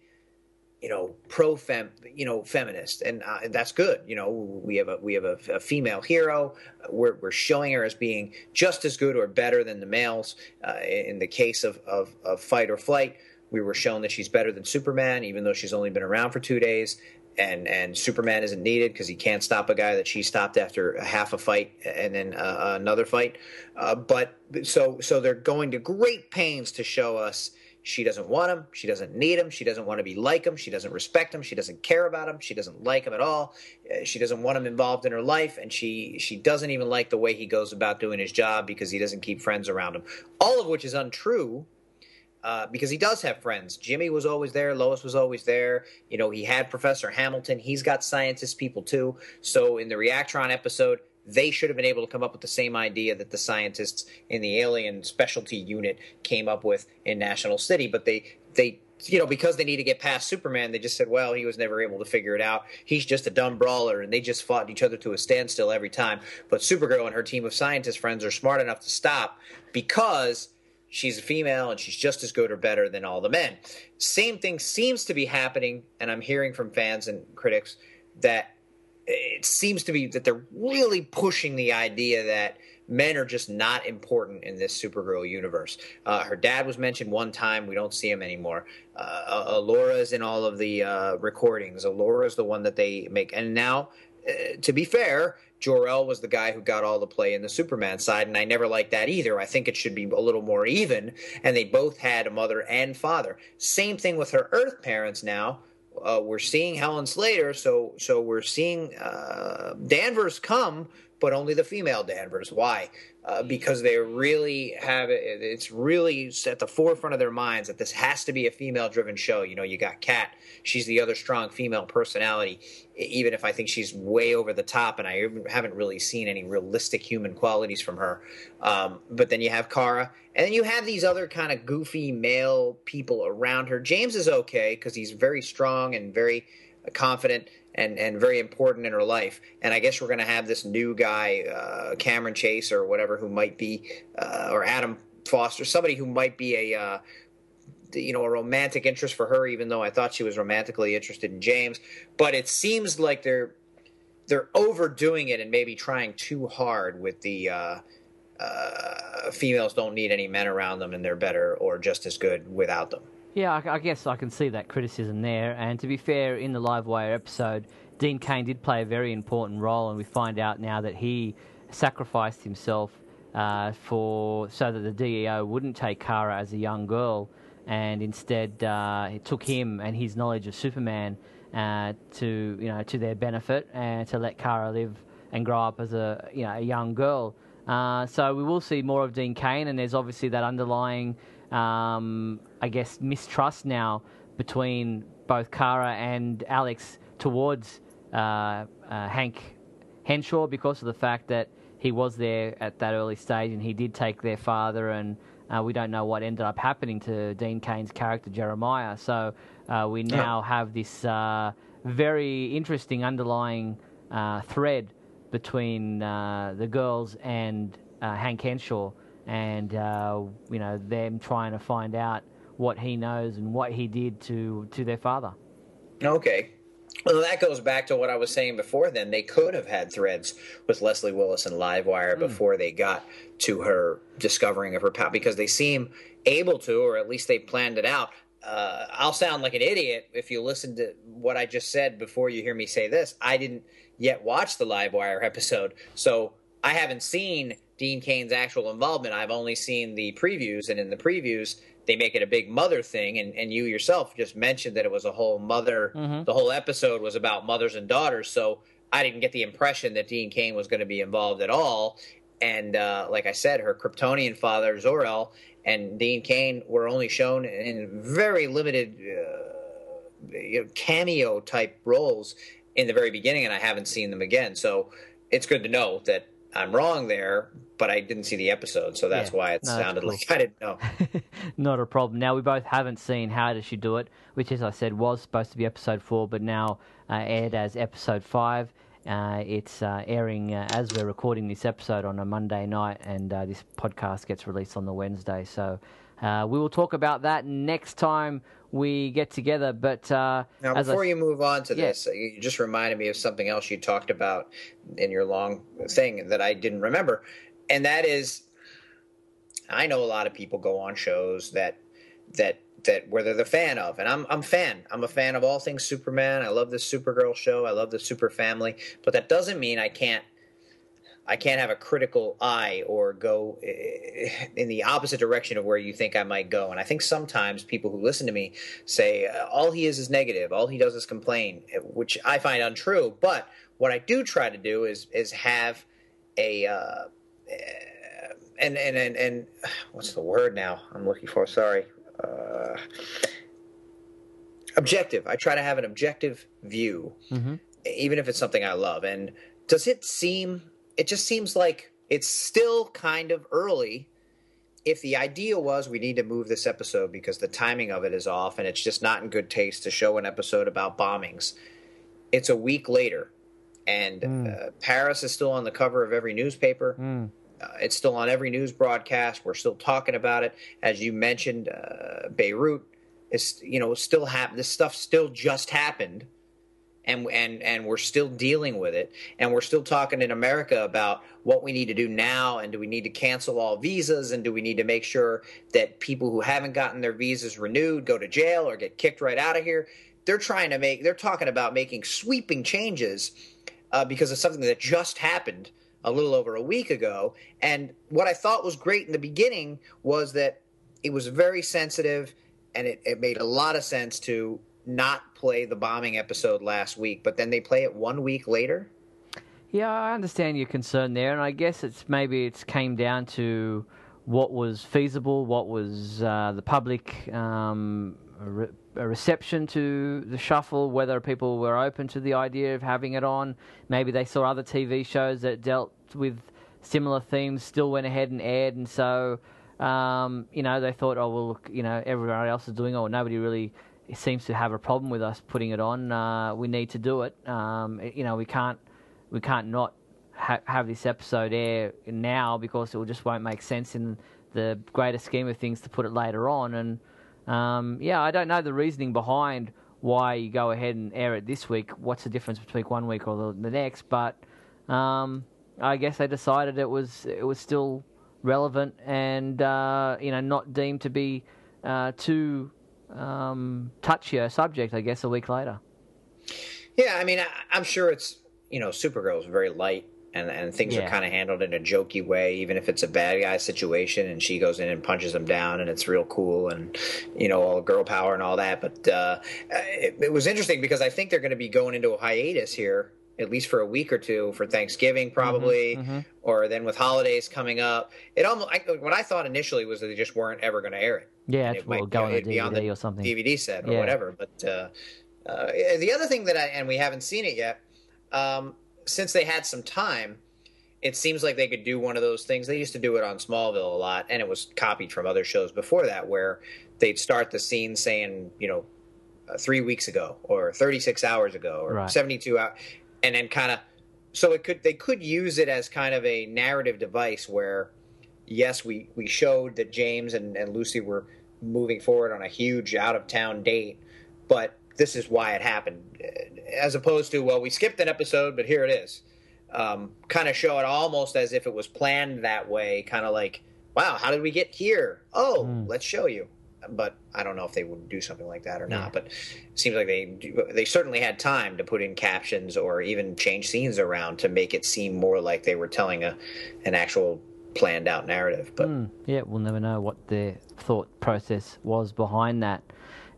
you know pro fem you know feminist and uh, that's good you know we have a we have a, a, female hero. We're, we're showing her as being just as good or better than the males uh, in the case of, of, of fight or flight. We were shown that she's better than superman even though she's only been around for two days and and superman isn't needed because he can't stop a guy that she stopped after half a fight and then uh, another fight. Uh, but so so they're going to great pains to show us she doesn't want him. She doesn't need him. She doesn't want to be like him. She doesn't respect him. She doesn't care about him. She doesn't like him at all. Uh, she doesn't want him involved in her life, and she she doesn't even like the way he goes about doing his job because he doesn't keep friends around him. All of which is untrue. Uh, because he does have friends. Jimmy was always there. Lois was always there. You know, he had Professor Hamilton. He's got scientist people too. So in the Reactron episode, they should have been able to come up with the same idea that the scientists in the alien specialty unit came up with in National City, but they they you know because they need to get past Superman, they just said, well, he was never able to figure it out. He's just a dumb brawler, and they just fought each other to a standstill every time. But Supergirl and her team of scientist friends are smart enough to stop because she's a female and she's just as good or better than all the men. Same thing seems to be happening, and I'm hearing from fans and critics that it seems to be that they're really pushing the idea that men are just not important in this Supergirl universe. Uh, her dad was mentioned one time. We don't see him anymore. Uh, Alura is in all of the uh, recordings. Alura is the one that they make. And now, uh, to be fair, Jor-El was the guy who got all the play in the Superman side, and I never liked that either. I think it should be a little more even, and they both had a mother and father. Same thing with her Earth parents now uh, we're seeing Helen Slater, so so we're seeing uh, Danvers come, but only the female Danvers. Why? Uh, because they really have it. It's really at the forefront of their minds that this has to be a female-driven show. You know, you got Cat; she's the other strong female personality. Even if I think she's way over the top, and I haven't really seen any realistic human qualities from her. Um, but then you have Kara, and then you have these other kind of goofy male people around her. James is okay because he's very strong and very confident and, and very important in her life. And I guess we're going to have this new guy, uh, Cameron Chase or whatever, who might be, uh, or Adam Foster, somebody who might be a, uh, you know, a romantic interest for her, even though I thought she was romantically interested in James. But it seems like they're they're overdoing it and maybe trying too hard with the. Uh, uh, females don't need any men around them, and they're better or just as good without them. Yeah, I, I, guess I can see that criticism there. And to be fair, in the Livewire episode, Dean Cain did play a very important role, and we find out now that he sacrificed himself uh, for so that the DEO wouldn't take Kara as a young girl, and instead uh, took him and his knowledge of Superman uh, to you know to their benefit and to let Kara live and grow up as a you know a young girl. Uh, so we will see more of Dean Cain, and there's obviously that underlying, um, I guess, mistrust now between both Kara and Alex towards uh, uh, Hank Henshaw because of the fact that he was there at that early stage and he did take their father, and uh, we don't know what ended up happening to Dean Cain's character Jeremiah. So uh, we now have this uh, very interesting underlying uh, thread between uh, the girls and uh, Hank Henshaw, and uh, you know them trying to find out what he knows and what he did to to their father. Okay. Well, that goes back to what I was saying before. Then they could have had threads with Leslie Willis and Livewire mm. before they got to her discovering of her power, because they seem able to, or at least they planned it out. Uh, I'll sound like an idiot if you listen to what I just said before you hear me say this. I didn't yet watch the Livewire episode, so I haven't seen Dean Cain's actual involvement. I've only seen the previews, and in the previews, they make it a big mother thing. And, and you yourself just mentioned that it was a whole mother, mm-hmm. the whole episode was about mothers and daughters. So I didn't get the impression that Dean Cain was going to be involved at all. And uh, like I said, her Kryptonian father, Zor-El, and Dean Cain were only shown in very limited uh, you know, cameo type roles in the very beginning, and I haven't seen them again. So it's good to know that I'm wrong there, but I didn't see the episode, so that's yeah, why it no, sounded cool. like I didn't know. Not a problem. Now we both haven't seen How Does She Do It, which, as I said, was supposed to be episode four, but now uh, aired as episode five. Uh, it's uh, airing uh, as we're recording this episode on a Monday night, and uh, this podcast gets released on the Wednesday. So uh, we will talk about that next time we get together. But uh, now, before I, you move on to yeah. this, you just reminded me of something else you talked about in your long thing that I didn't remember, and that is, I know a lot of people go on shows that that that where they're the fan of, and I'm I'm fan. I'm a fan of all things Superman. I love the Supergirl show. I love the Super Family, but that doesn't mean I can't I can't have a critical eye or go eh, in the opposite direction of where you think I might go. And I think sometimes people who listen to me say uh, all he is is negative, all he does is complain, eh, which I find untrue. But what I do try to do is is have a uh, eh, and, and and and what's the word now? I'm looking for. Sorry. Uh, objective. I try to have an objective view, mm-hmm. even if it's something I love. And does it seem it just seems like it's still kind of early. If the idea was we need to move this episode because the timing of it is off and it's just not in good taste to show an episode about bombings, it's a week later. And mm. uh, Paris is still on the cover of every newspaper. Mm. Uh, it's still on every news broadcast. We're still talking about it. As you mentioned, uh, Beirut is, you know, still hap- This stuff still just happened and and and we're still dealing with it and we're still talking in America about what we need to do now and do we need to cancel all visas and do we need to make sure that people who haven't gotten their visas renewed go to jail or get kicked right out of here. They're trying to make they're talking about making sweeping changes uh, because of something that just happened a little over a week ago. And what I thought was great in the beginning was that it was very sensitive and it, it made a lot of sense to not play the bombing episode last week, but then they play it one week later? Yeah, I understand your concern there, and I guess it's maybe it's came down to what was feasible, what was uh, the public um, re- reception to the shuffle, whether people were open to the idea of having it on. Maybe they saw other TV shows that dealt with similar themes, still went ahead and aired, and so um, you know they thought, oh well, look, you know everyone else is doing it, or nobody really seems to have a problem with us putting it on. Uh, we need to do it. Um, you know, we can't we can't not ha- have this episode air now because it just won't make sense in the greater scheme of things to put it later on. And um, yeah, I don't know the reasoning behind why you go ahead and air it this week. What's the difference between one week or the, the next? But um, I guess they decided it was it was still relevant and uh, you know not deemed to be uh, too um, touchier subject, I guess, a week later. Yeah, I mean, I, am sure it's you know, Supergirl is very light and and things Yeah. are kind of handled in a jokey way, even if it's a bad guy situation, and she goes in and punches him down, and it's real cool, and you know all girl power and all that. But uh, it, it was interesting because I think they're going to be going into a hiatus here. At least for a week or two for Thanksgiving, probably, mhm. or then with holidays coming up. It almost I, what I thought initially was that they just weren't ever going to air it. Yeah, it might go on it'd be on the DVD or something. DVD set or Yeah. whatever. But uh, uh, the other thing that I and we haven't seen it yet, um, since they had some time, it seems like they could do one of those things. They used to do it on Smallville a lot, and it was copied from other shows before that, where they'd start the scene saying, you know, uh, three weeks ago or 36 hours ago or Right. 72 hours, and then kind of. So it could they could use it as kind of a narrative device where, yes, we we showed that James and, and Lucy were moving forward on a huge out of town date, but this is why it happened, as opposed to well, we skipped an episode, but here it is. Um, kind of show it almost as if it was planned that way, kind of like, wow, how did we get here? Oh, Mm. let's show you. But I don't know if they would do something like that or not. But it seems like they do- they certainly had time to put in captions or even change scenes around to make it seem more like they were telling a an actual planned out narrative. But Mm, yeah, we'll never know what their thought process was behind that.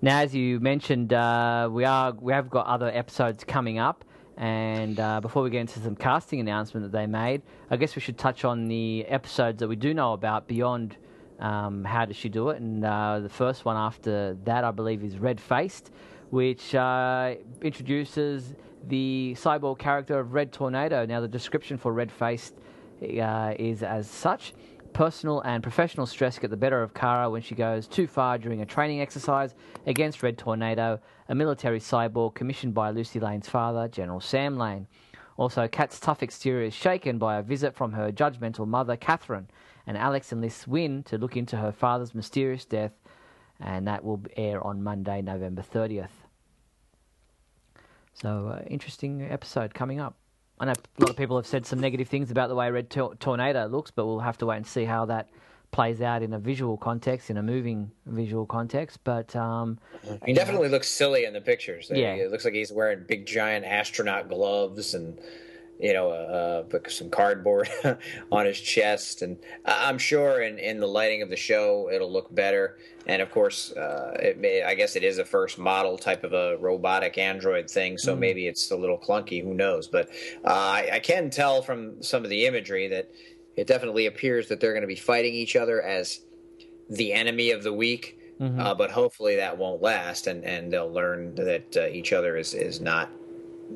Now, as you mentioned, uh, we are we have got other episodes coming up, and uh, before we get into some casting announcement that they made, I guess we should touch on the episodes that we do know about beyond. Um, how does she do it? And uh, the first one after that, I believe, is Red Faced, which uh, introduces the cyborg character of Red Tornado. Now, the description for Red Faced uh, is as such. Personal and professional stress get the better of Kara when she goes too far during a training exercise against Red Tornado, a military cyborg commissioned by Lucy Lane's father, General Sam Lane. Also, Cat's tough exterior is shaken by a visit from her judgmental mother, Catherine, and Alex and enlists Winn to look into her father's mysterious death, and that will air on Monday, November 30th. So, uh, interesting episode coming up. I know a lot of people have said some negative things about the way Red Tor- Tornado looks, but we'll have to wait and see how that plays out in a visual context, in a moving visual context. But um, he definitely looks silly in the pictures. Yeah. it looks like he's wearing big giant astronaut gloves and you know uh, uh, some cardboard on his chest. And I'm sure in in the lighting of the show it'll look better. And of course, uh, it may, I guess it is a first model type of a robotic android thing, so maybe it's a little clunky. Who knows? But uh, I, I can tell from some of the imagery that it definitely appears that they're going to be fighting each other as the enemy of the week. Uh, but hopefully that won't last, and, and they'll learn that uh, each other is, is not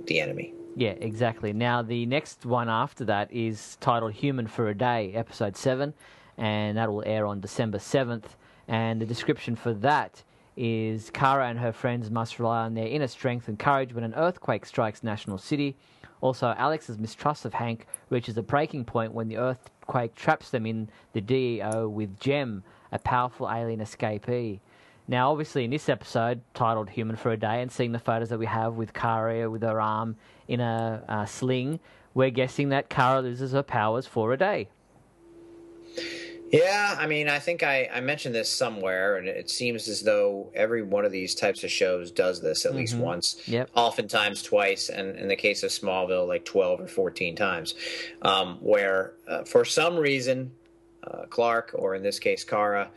the enemy. Yeah, exactly. Now, the next one after that is titled Human for a Day, Episode 7, and that will air on December 7th. And the description for that is Kara and her friends must rely on their inner strength and courage when an earthquake strikes National City. Also, Alex's mistrust of Hank reaches a breaking point when the earthquake traps them in the DEO with Jemm, a powerful alien escapee. Now, obviously, in this episode titled "Human for a Day" and seeing the photos that we have with Kara with her arm in a uh, sling, we're guessing that Kara loses her powers for a day. Yeah, I mean, I think I, I mentioned this somewhere, and it seems as though every one of these types of shows does this at least once. Yep. Oftentimes twice, and in the case of Smallville, like 12 or 14 times, um, where uh, for some reason, uh, Clark, or in this case, Kara,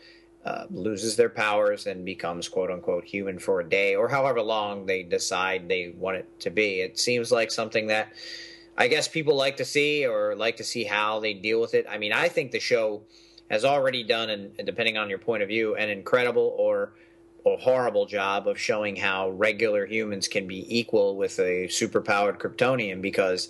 uh, loses their powers and becomes quote unquote human for a day, or however long they decide they want it to be. It seems like something that I guess people like to see or like to see how they deal with it. I mean, I think the show has already done, and depending on your point of view, an incredible or or horrible job of showing how regular humans can be equal with a superpowered Kryptonian because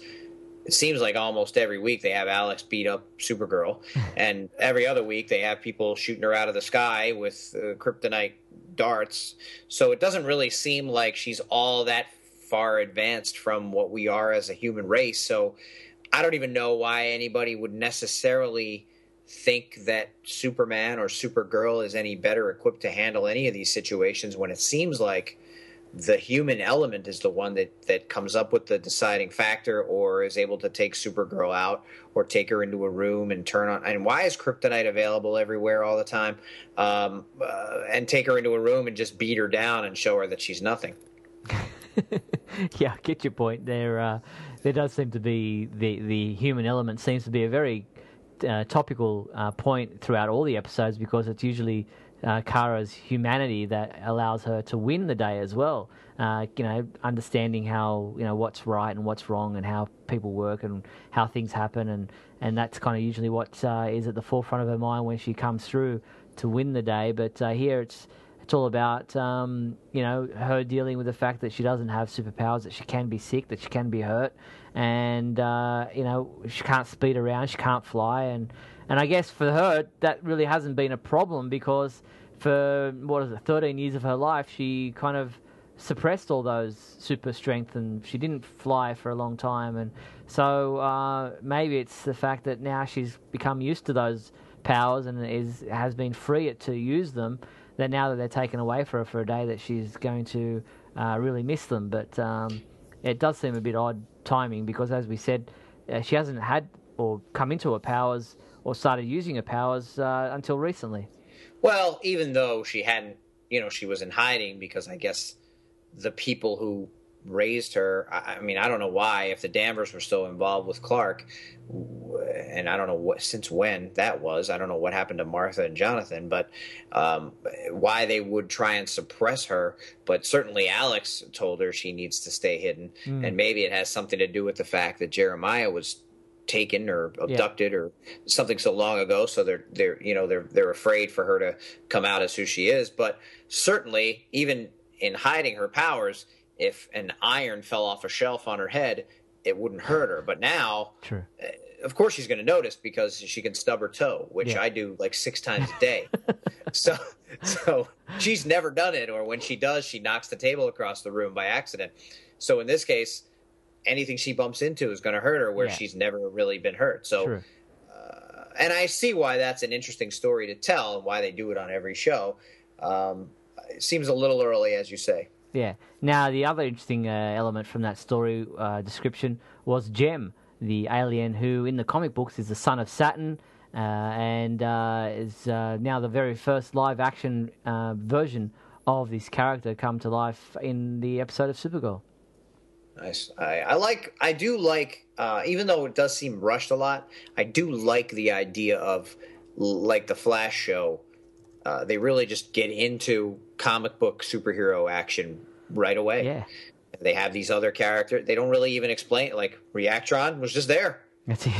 it seems like almost every week they have Alex beat up Supergirl, and every other week they have people shooting her out of the sky with uh, kryptonite darts. So it doesn't really seem like she's all that far advanced from what we are as a human race. So I don't even know why anybody would necessarily think that Superman or Supergirl is any better equipped to handle any of these situations when it seems like the human element is the one that, that comes up with the deciding factor or is able to take Supergirl out or take her into a room and turn on. And why is kryptonite available everywhere all the time? Um, uh, and take her into a room and just beat her down and show her that she's nothing. yeah, I get your point. There, uh, there does seem to be the the human element seems to be a very uh, topical uh, point throughout all the episodes because it's usually uh, Kara's humanity that allows her to win the day as well. Uh, you know, understanding how you know what's right and what's wrong, and how people work and how things happen, and and that's kind of usually what uh, is at the forefront of her mind when she comes through to win the day. But uh, here it's it's all about um, you know her dealing with the fact that she doesn't have superpowers, that she can be sick, that she can be hurt, and uh, you know she can't speed around, she can't fly, and and I guess for her that really hasn't been a problem because for what is it, 13 years of her life, she kind of suppressed all those super strength and she didn't fly for a long time. And so uh, maybe it's the fact that now she's become used to those powers and is has been free to use them that now that they're taken away for her for a day that she's going to uh, really miss them. But um, it does seem a bit odd timing because as we said uh, she hasn't had or come into her powers or started using her powers uh, until recently well even though she hadn't you know she was in hiding because i guess the people who raised her. I, I mean, I don't know why if the Danvers were still involved with Clark, and I don't know what since when that was. I don't know what happened to Martha and Jonathan, but um, why they would try and suppress her. But certainly, Alex told her she needs to stay hidden, mm. and maybe it has something to do with the fact that Jeremiah was taken or abducted yeah. or something so long ago so they're they're you know they're they're afraid for her to come out as who she is but certainly even in hiding her powers, if an iron fell off a shelf on her head, it wouldn't hurt her. But now, True. Uh, of course, she's going to notice because she can stub her toe, which yeah. I do like six times a day. so, so she's never done it, or when she does, she knocks the table across the room by accident. So in this case, anything she bumps into is going to hurt her, where yeah. she's never really been hurt. So. Uh, and I see why that's an interesting story to tell and why they do it on every show. Um, it seems a little early, as you say. Yeah. Now, the other interesting uh, element from that story uh, description was Jemm, the alien who, in the comic books, is the son of Saturn uh, and uh, is uh, now the very first live action uh, version of this character come to life in the episode of Supergirl. Nice. I, I like. I do like. even though it does seem rushed a lot, I do like the idea of like the Flash show uh, they really just get into comic book superhero action right away. Yeah. They have these other characters. They don't really even explain. Like Reactron was just there.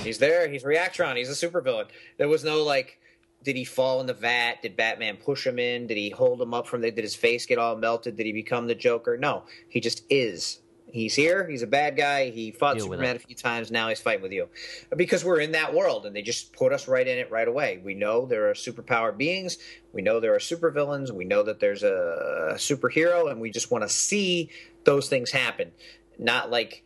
He's there. He's Reactron. He's a supervillain. There was no like, did he fall in the vat? Did Batman push him in? Did he hold him up from the? Did his face get all melted? Did he become the Joker? No, he just is he's here. He's a bad guy. He fought Deal Superman a few times. Now he's fighting with you because we're in that world, and they just put us right in it right away. We know there are superpowered beings. We know there are supervillains. We know that there's a superhero, and we just want to see those things happen. Not like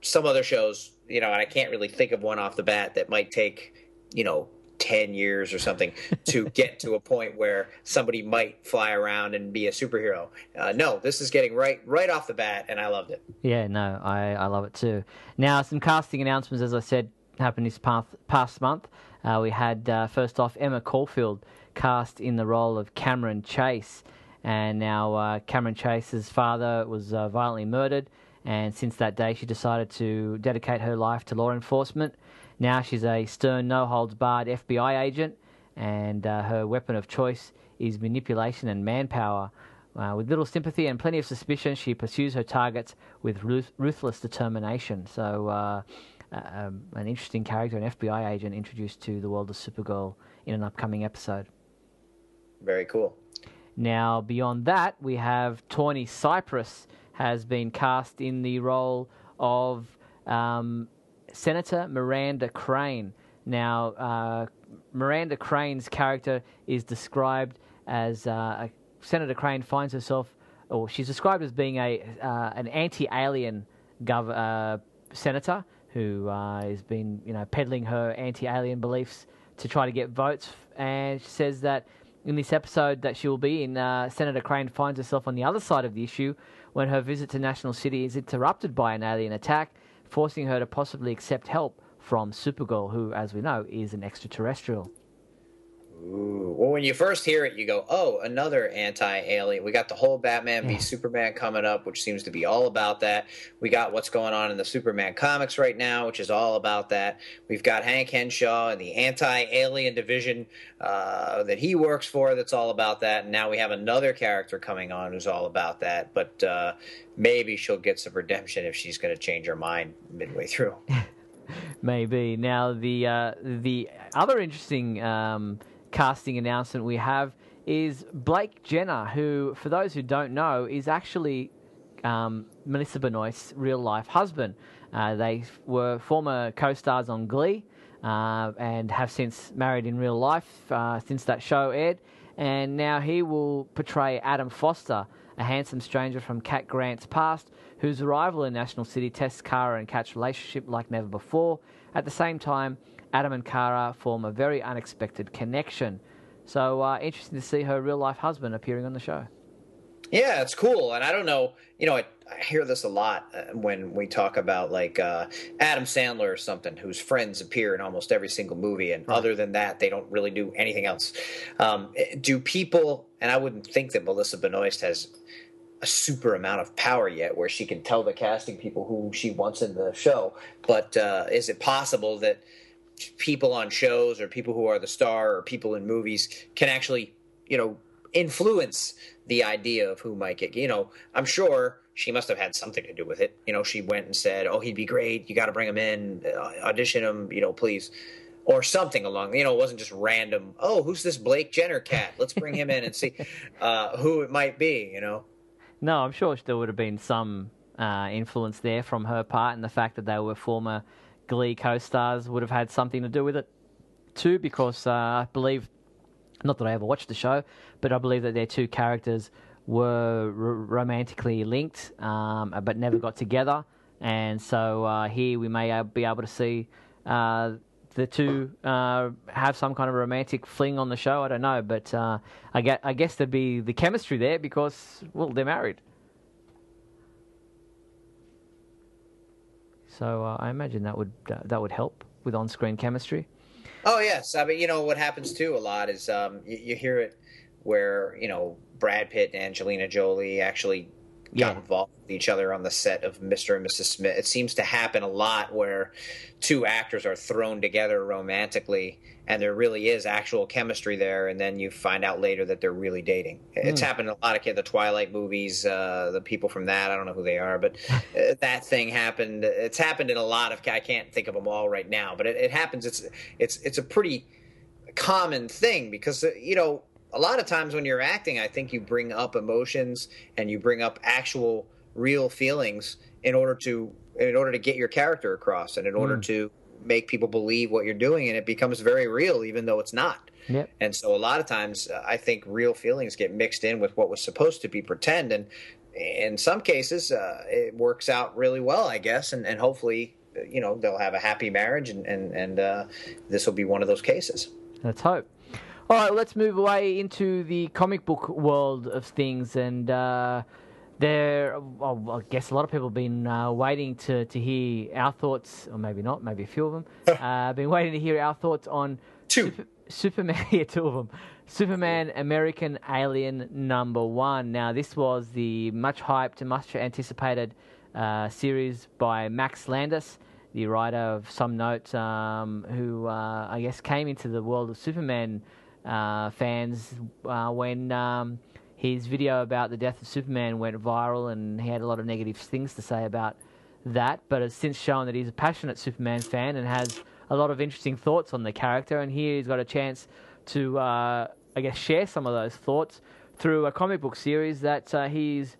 some other shows, you know. And I can't really think of one off the bat that might take, you know, 10 years or something to get to a point where somebody might fly around and be a superhero. Uh, no, this is getting right right off the bat, and I loved it. Yeah, no, I, I love it too. Now, some casting announcements, as I said, happened this past, past month. Uh, we had, uh, first off, Emma Caulfield cast in the role of Cameron Chase. And now uh, Cameron Chase's father was uh, violently murdered, and since that day, she decided to dedicate her life to law enforcement. Now she's a stern, no holds barred FBI agent, and uh, her weapon of choice is manipulation and manpower. Uh, with little sympathy and plenty of suspicion, she pursues her targets with ruth- ruthless determination. So, uh, uh um, an interesting character, an FBI agent introduced to the world of Supergirl in an upcoming episode. Very cool. Now, beyond that, we have Tawny Cypress has been cast in the role of um, Senator Miranda Crane. Now, uh, Miranda Crane's character is described as uh, Senator Crane finds herself, or she's described as being a uh, an anti-alien gov- uh, senator who uh, has been, you know, peddling her anti-alien beliefs to try to get votes. And she says that in this episode that she will be in, uh, Senator Crane finds herself on the other side of the issue when her visit to National City is interrupted by an alien attack forcing her to possibly accept help from Supergirl, who, as we know, is an extraterrestrial. Ooh. Well, when you first hear it, you go, "Oh, another anti-alien." We got the whole Batman v Superman coming up, which seems to be all about that. We got what's going on in the Superman comics right now, which is all about that. We've got Hank Henshaw and the anti-alien division uh, that he works for. That's all about that. And now we have another character coming on who's all about that. But uh, maybe she'll get some redemption if she's going to change her mind midway through. maybe. Now the uh, the other interesting. Um, casting announcement we have is Blake Jenner, who, for those who don't know, is actually um, Melissa Benoist's real life husband. Uh, they were former co stars on Glee uh, and have since married in real life uh, since that show aired. And now he will portray Adam Foster, a handsome stranger from Cat Grant's past, whose arrival in National City tests Kara and Cat's relationship like never before. At the same time, Adam and Kara form a very unexpected connection. So uh, interesting to see her real life husband appearing on the show. Yeah, it's cool, and I don't know. You know, I, I hear this a lot uh, when we talk about like uh, Adam Sandler or something, whose friends appear in almost every single movie, and right. other than that, they don't really do anything else. Um, eh, do people? And I wouldn't think that Melissa Benoist has a super amount of power yet, where she can tell the casting people who she wants in the show. But uh, is it possible that? People on shows or people who are the star or people in movies can actually, you know, influence the idea of who might get, you know, I'm sure she must have had something to do with it. You know, she went and said, "Oh, he'd be great. You got to bring him in, uh, audition him, you know, please." Or something along, you know, it wasn't just random. Oh, who's this Blake Jenner cat? Let's bring him in and see uh, who it might be. You know. No, I'm sure there would have been some uh, influence there from her part, and the fact that they were former Glee co-stars would have had something to do with it too, because uh, I believe, not that I ever watched the show, but I believe that their two characters were r- romantically linked, um, but never got together. And so uh, here we may be able to see uh, the two uh, have some kind of romantic fling on the show. I don't know, but uh, I, get, I guess there'd be the chemistry there because well they're married. So uh, I imagine that would uh, that would help with on-screen chemistry. Oh yes, I mean you know what happens too a lot is um, you, you, hear it where you know Brad Pitt and Angelina Jolie actually got yeah. involved with each other on the set of Mr. and Mrs. Smith. It seems to happen a lot where two actors are thrown together romantically and there really is actual chemistry there, and then you find out later that they're really dating. Mm. It's happened in a lot of the Twilight movies. Uh, the people from that, I don't know who they are, but uh, that thing happened. It's happened in a lot of. I can't think of them all right now, but it, it happens. It's it's it's a pretty common thing because uh, you know a lot of times when you're acting, I think you bring up emotions and you bring up actual real feelings in order to in order to get your character across and in order mm. to make people believe what you're doing and it becomes very real even though it's not. Yep. and so a lot of times uh, i think real feelings get mixed in with what was supposed to be pretend and in some cases uh, it works out really well i guess and, and hopefully uh, you know they'll have a happy marriage and and, and uh, this will be one of those cases. Let's hope. All right let's move away into the comic book world of things and uh, there, well, I guess a lot of people have been uh, waiting to, to hear our thoughts, or maybe not, maybe a few of them, uh, been waiting to hear our thoughts on two. Super, Superman, yeah, two of them. Superman American Alien number one. Now, this was the much hyped and much anticipated uh, series by Max Landis, the writer of some note, um, who uh, I guess came into the world of Superman uh, fans uh, when. Um, his video about the death of Superman went viral, and he had a lot of negative things to say about that. But has since shown that he's a passionate Superman fan and has a lot of interesting thoughts on the character. And here he's got a chance to, uh, I guess, share some of those thoughts through a comic book series that uh, he's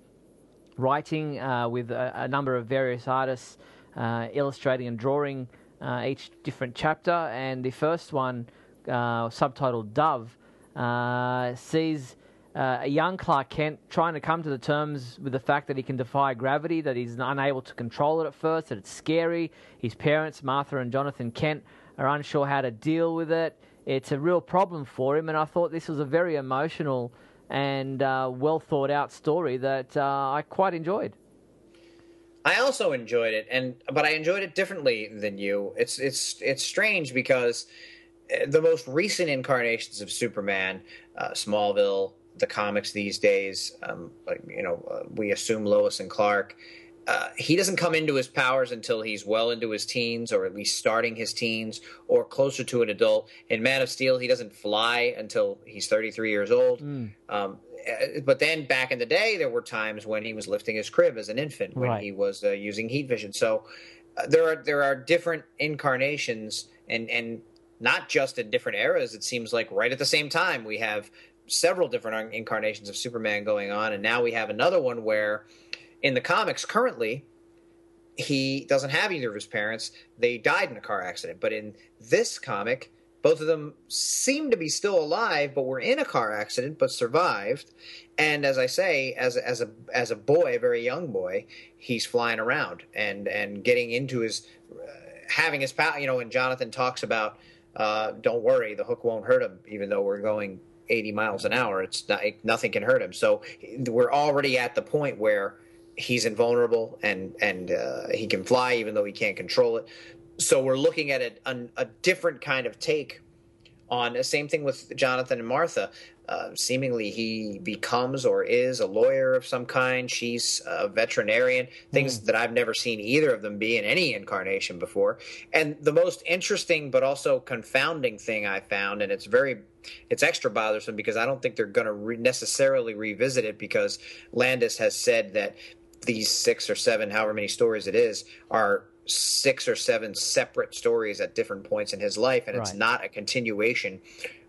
writing uh, with a, a, number of various artists, uh, illustrating and drawing uh, each different chapter. And the first one, uh, subtitled Dove, sees uh, a young Clark Kent trying to come to the terms with the fact that he can defy gravity, that he's unable to control it at first, that it's scary. His parents, Martha and Jonathan Kent, are unsure how to deal with it. It's a real problem for him, and I thought this was a very emotional and uh, well thought out story that uh, I quite enjoyed. I also enjoyed it, and but I enjoyed it differently than you. It's it's it's strange because the most recent incarnations of Superman, uh, Smallville, the comics these days, um, like you know, uh, we assume Lois and Clark. Uh, he doesn't come into his powers until he's well into his teens, or at least starting his teens, or closer to an adult. In Man of Steel, he doesn't fly until he's 33 years old. Mm. Um, uh, but then back in the day, there were times when he was lifting his crib as an infant, when right. he was uh, using heat vision. So uh, there are there are different incarnations, and and not just in different eras. It seems like right at the same time we have several different incarnations of Superman going on, and now we have another one where, in the comics currently, he doesn't have either of his parents. They died in a car accident, but in this comic both of them seem to be still alive, but were in a car accident but survived. And as I say, as as a as a boy, a very young boy, he's flying around and and getting into his uh, having his power. You know, when Jonathan talks about, uh, "Don't worry, the hook won't hurt him," even though we're going 80 miles an hour, it's not, nothing can hurt him. So we're already at the point where he's invulnerable and and uh, he can fly even though he can't control it so we're looking at a, a, a, different kind of take on the same thing with Jonathan and Martha. Uh, seemingly, he becomes or is a lawyer of some kind. She's a veterinarian, things mm. that I've never seen either of them be in any incarnation before. And the most interesting but also confounding thing I found, and it's very it's extra bothersome because I don't think they're going to re- necessarily revisit it because Landis has said that these six or seven, however many stories it is, are six or seven separate stories at different points in his life, and it's not a continuation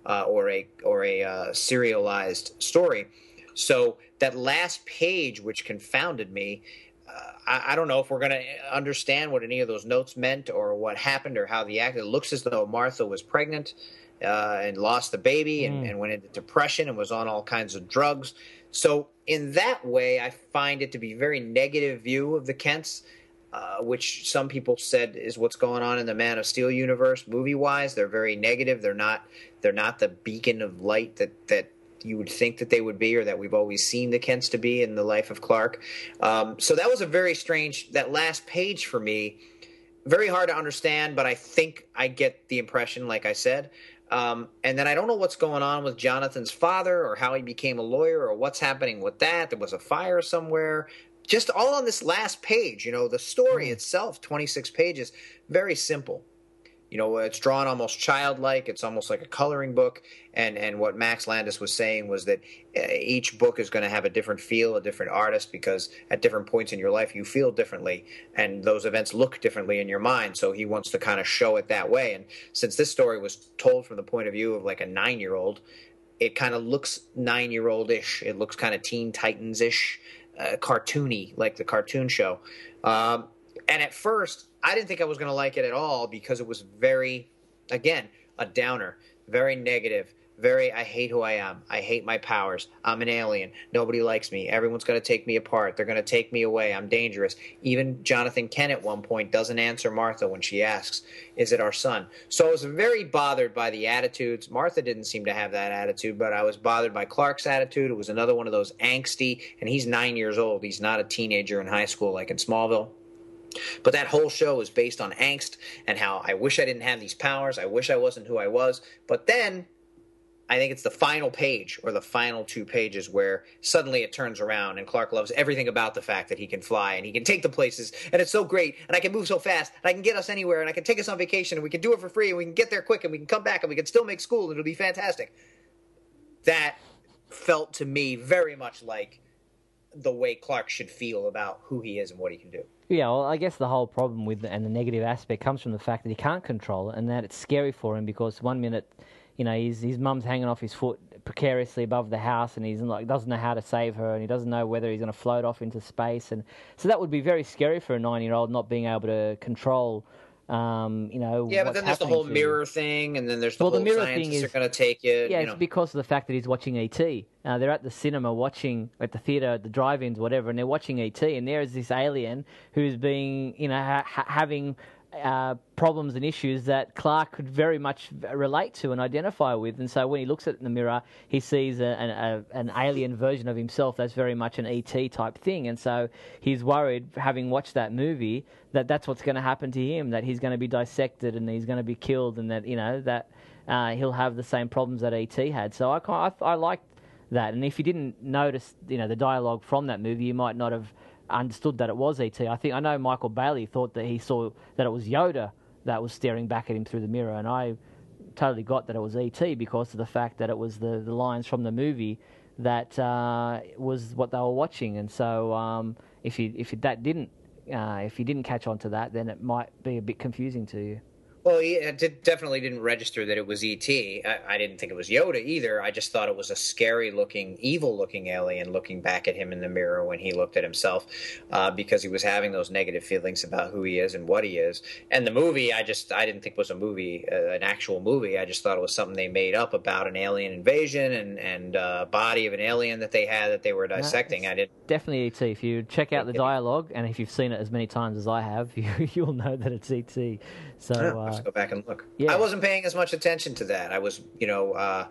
uh, or a or a uh, serialized story. So that last page, which confounded me, uh, I, I, don't know if we're going to understand what any of those notes meant or what happened or how the act. It looks as though Martha was pregnant uh, and lost the baby and, mm. and went into depression and was on all kinds of drugs. So in that way, I find it to be a very negative view of the Kents uh, which some people said is what's going on in the Man of Steel universe, movie wise. They're very negative. They're not. They're not the beacon of light that that you would think that they would be, or that we've always seen the Kents to be in the life of Clark. Um, so that was a very strange. That last page for me, very hard to understand, but I think I get the impression, like I said. Um, and then I don't know what's going on with Jonathan's father or how he became a lawyer or what's happening with that. There was a fire somewhere just all on this last page. You know, the story mm. itself, 26 pages, very simple. You know, it's drawn almost childlike. It's almost like a coloring book. And and what Max Landis was saying was that uh, each book is going to have a different feel, a different artist, because at different points in your life you feel differently, and those events look differently in your mind. So he wants to kind of show it that way. And since this story was told from the point of view of like a nine year old, it kind of looks nine year old ish. It looks kind of Teen Titans ish uh, cartoony, like the cartoon show. Um, and at first, I didn't think I was going to like it at all because it was very, again, a downer, very negative, very I hate who I am. I hate my powers. I'm an alien. Nobody likes me. Everyone's going to take me apart. They're going to take me away. I'm dangerous. Even Jonathan Kent at one point doesn't answer Martha when she asks, "Is it our son?" So I was very bothered by the attitudes. Martha didn't seem to have that attitude, but I was bothered by Clark's attitude. It was another one of those angsty, and he's 9 years old. He's not a teenager in high school like in Smallville. But that whole show is based on angst and how I wish I didn't have these powers. I wish I wasn't who I was. But then I think it's the final page or the final two pages where suddenly it turns around and Clark loves everything about the fact that he can fly and he can take the places and it's so great and I can move so fast and I can get us anywhere and I can take us on vacation and we can do it for free and we can get there quick and we can come back and we can still make school and it'll be fantastic. That felt to me very much like the way Clark should feel about who he is and what he can do. Yeah, well, I guess the whole problem with and the negative aspect comes from the fact that he can't control it and that it's scary for him because one minute you know, his his mum's hanging off his foot precariously above the house, and he's like doesn't know how to save her, and he doesn't know whether he's going to float off into space, and so that would be very scary for a nine year old not being able to control. Um, you know, yeah, but then there's the whole mirror thing, and then there's the well, whole the mirror thing is, are going to take it Yeah, you know. it's because of the fact that he's watching ET. Uh, they're at the cinema watching at the theater, at the drive-ins, whatever, and they're watching ET, and there is this alien who's being, you know, ha- having uh, problems and issues that Clark could very much relate to and identify with. And so when he looks at it in the mirror, he sees a, a, an alien version of himself that's very much an ET type thing. And so he's worried, having watched that movie, that that's what's going to happen to him, that he's going to be dissected and he's going to be killed, and that, you know, that uh, he'll have the same problems that ET had. So I, I, I liked that. And if you didn't notice, you know, the dialogue from that movie, you might not have understood that it was ET. I think I know Michael Bailey thought that he saw that it was Yoda that was staring back at him through the mirror, and I totally got that it was ET because of the fact that it was the, the lines from the movie that uh, was what they were watching. And so um, if you if that didn't uh, if you didn't catch on to that, then it might be a bit confusing to you. Well, it did, definitely didn't register that it was ET. I, I, didn't think it was Yoda either. I just thought it was a scary looking, evil looking alien looking back at him in the mirror when he looked at himself uh, because he was having those negative feelings about who he is and what he is. And the movie, I just, I didn't think was a movie, uh, an actual movie. I just thought it was something they made up about an alien invasion and, and uh, body of an alien that they had that they were dissecting. No, I didn't. Definitely ET. If you check out the dialogue and if you've seen it as many times as I have, you, you'll know that it's ET. So, yeah uh, go back and look. Yeah. I wasn't paying as much attention to that. I was, you know, uh,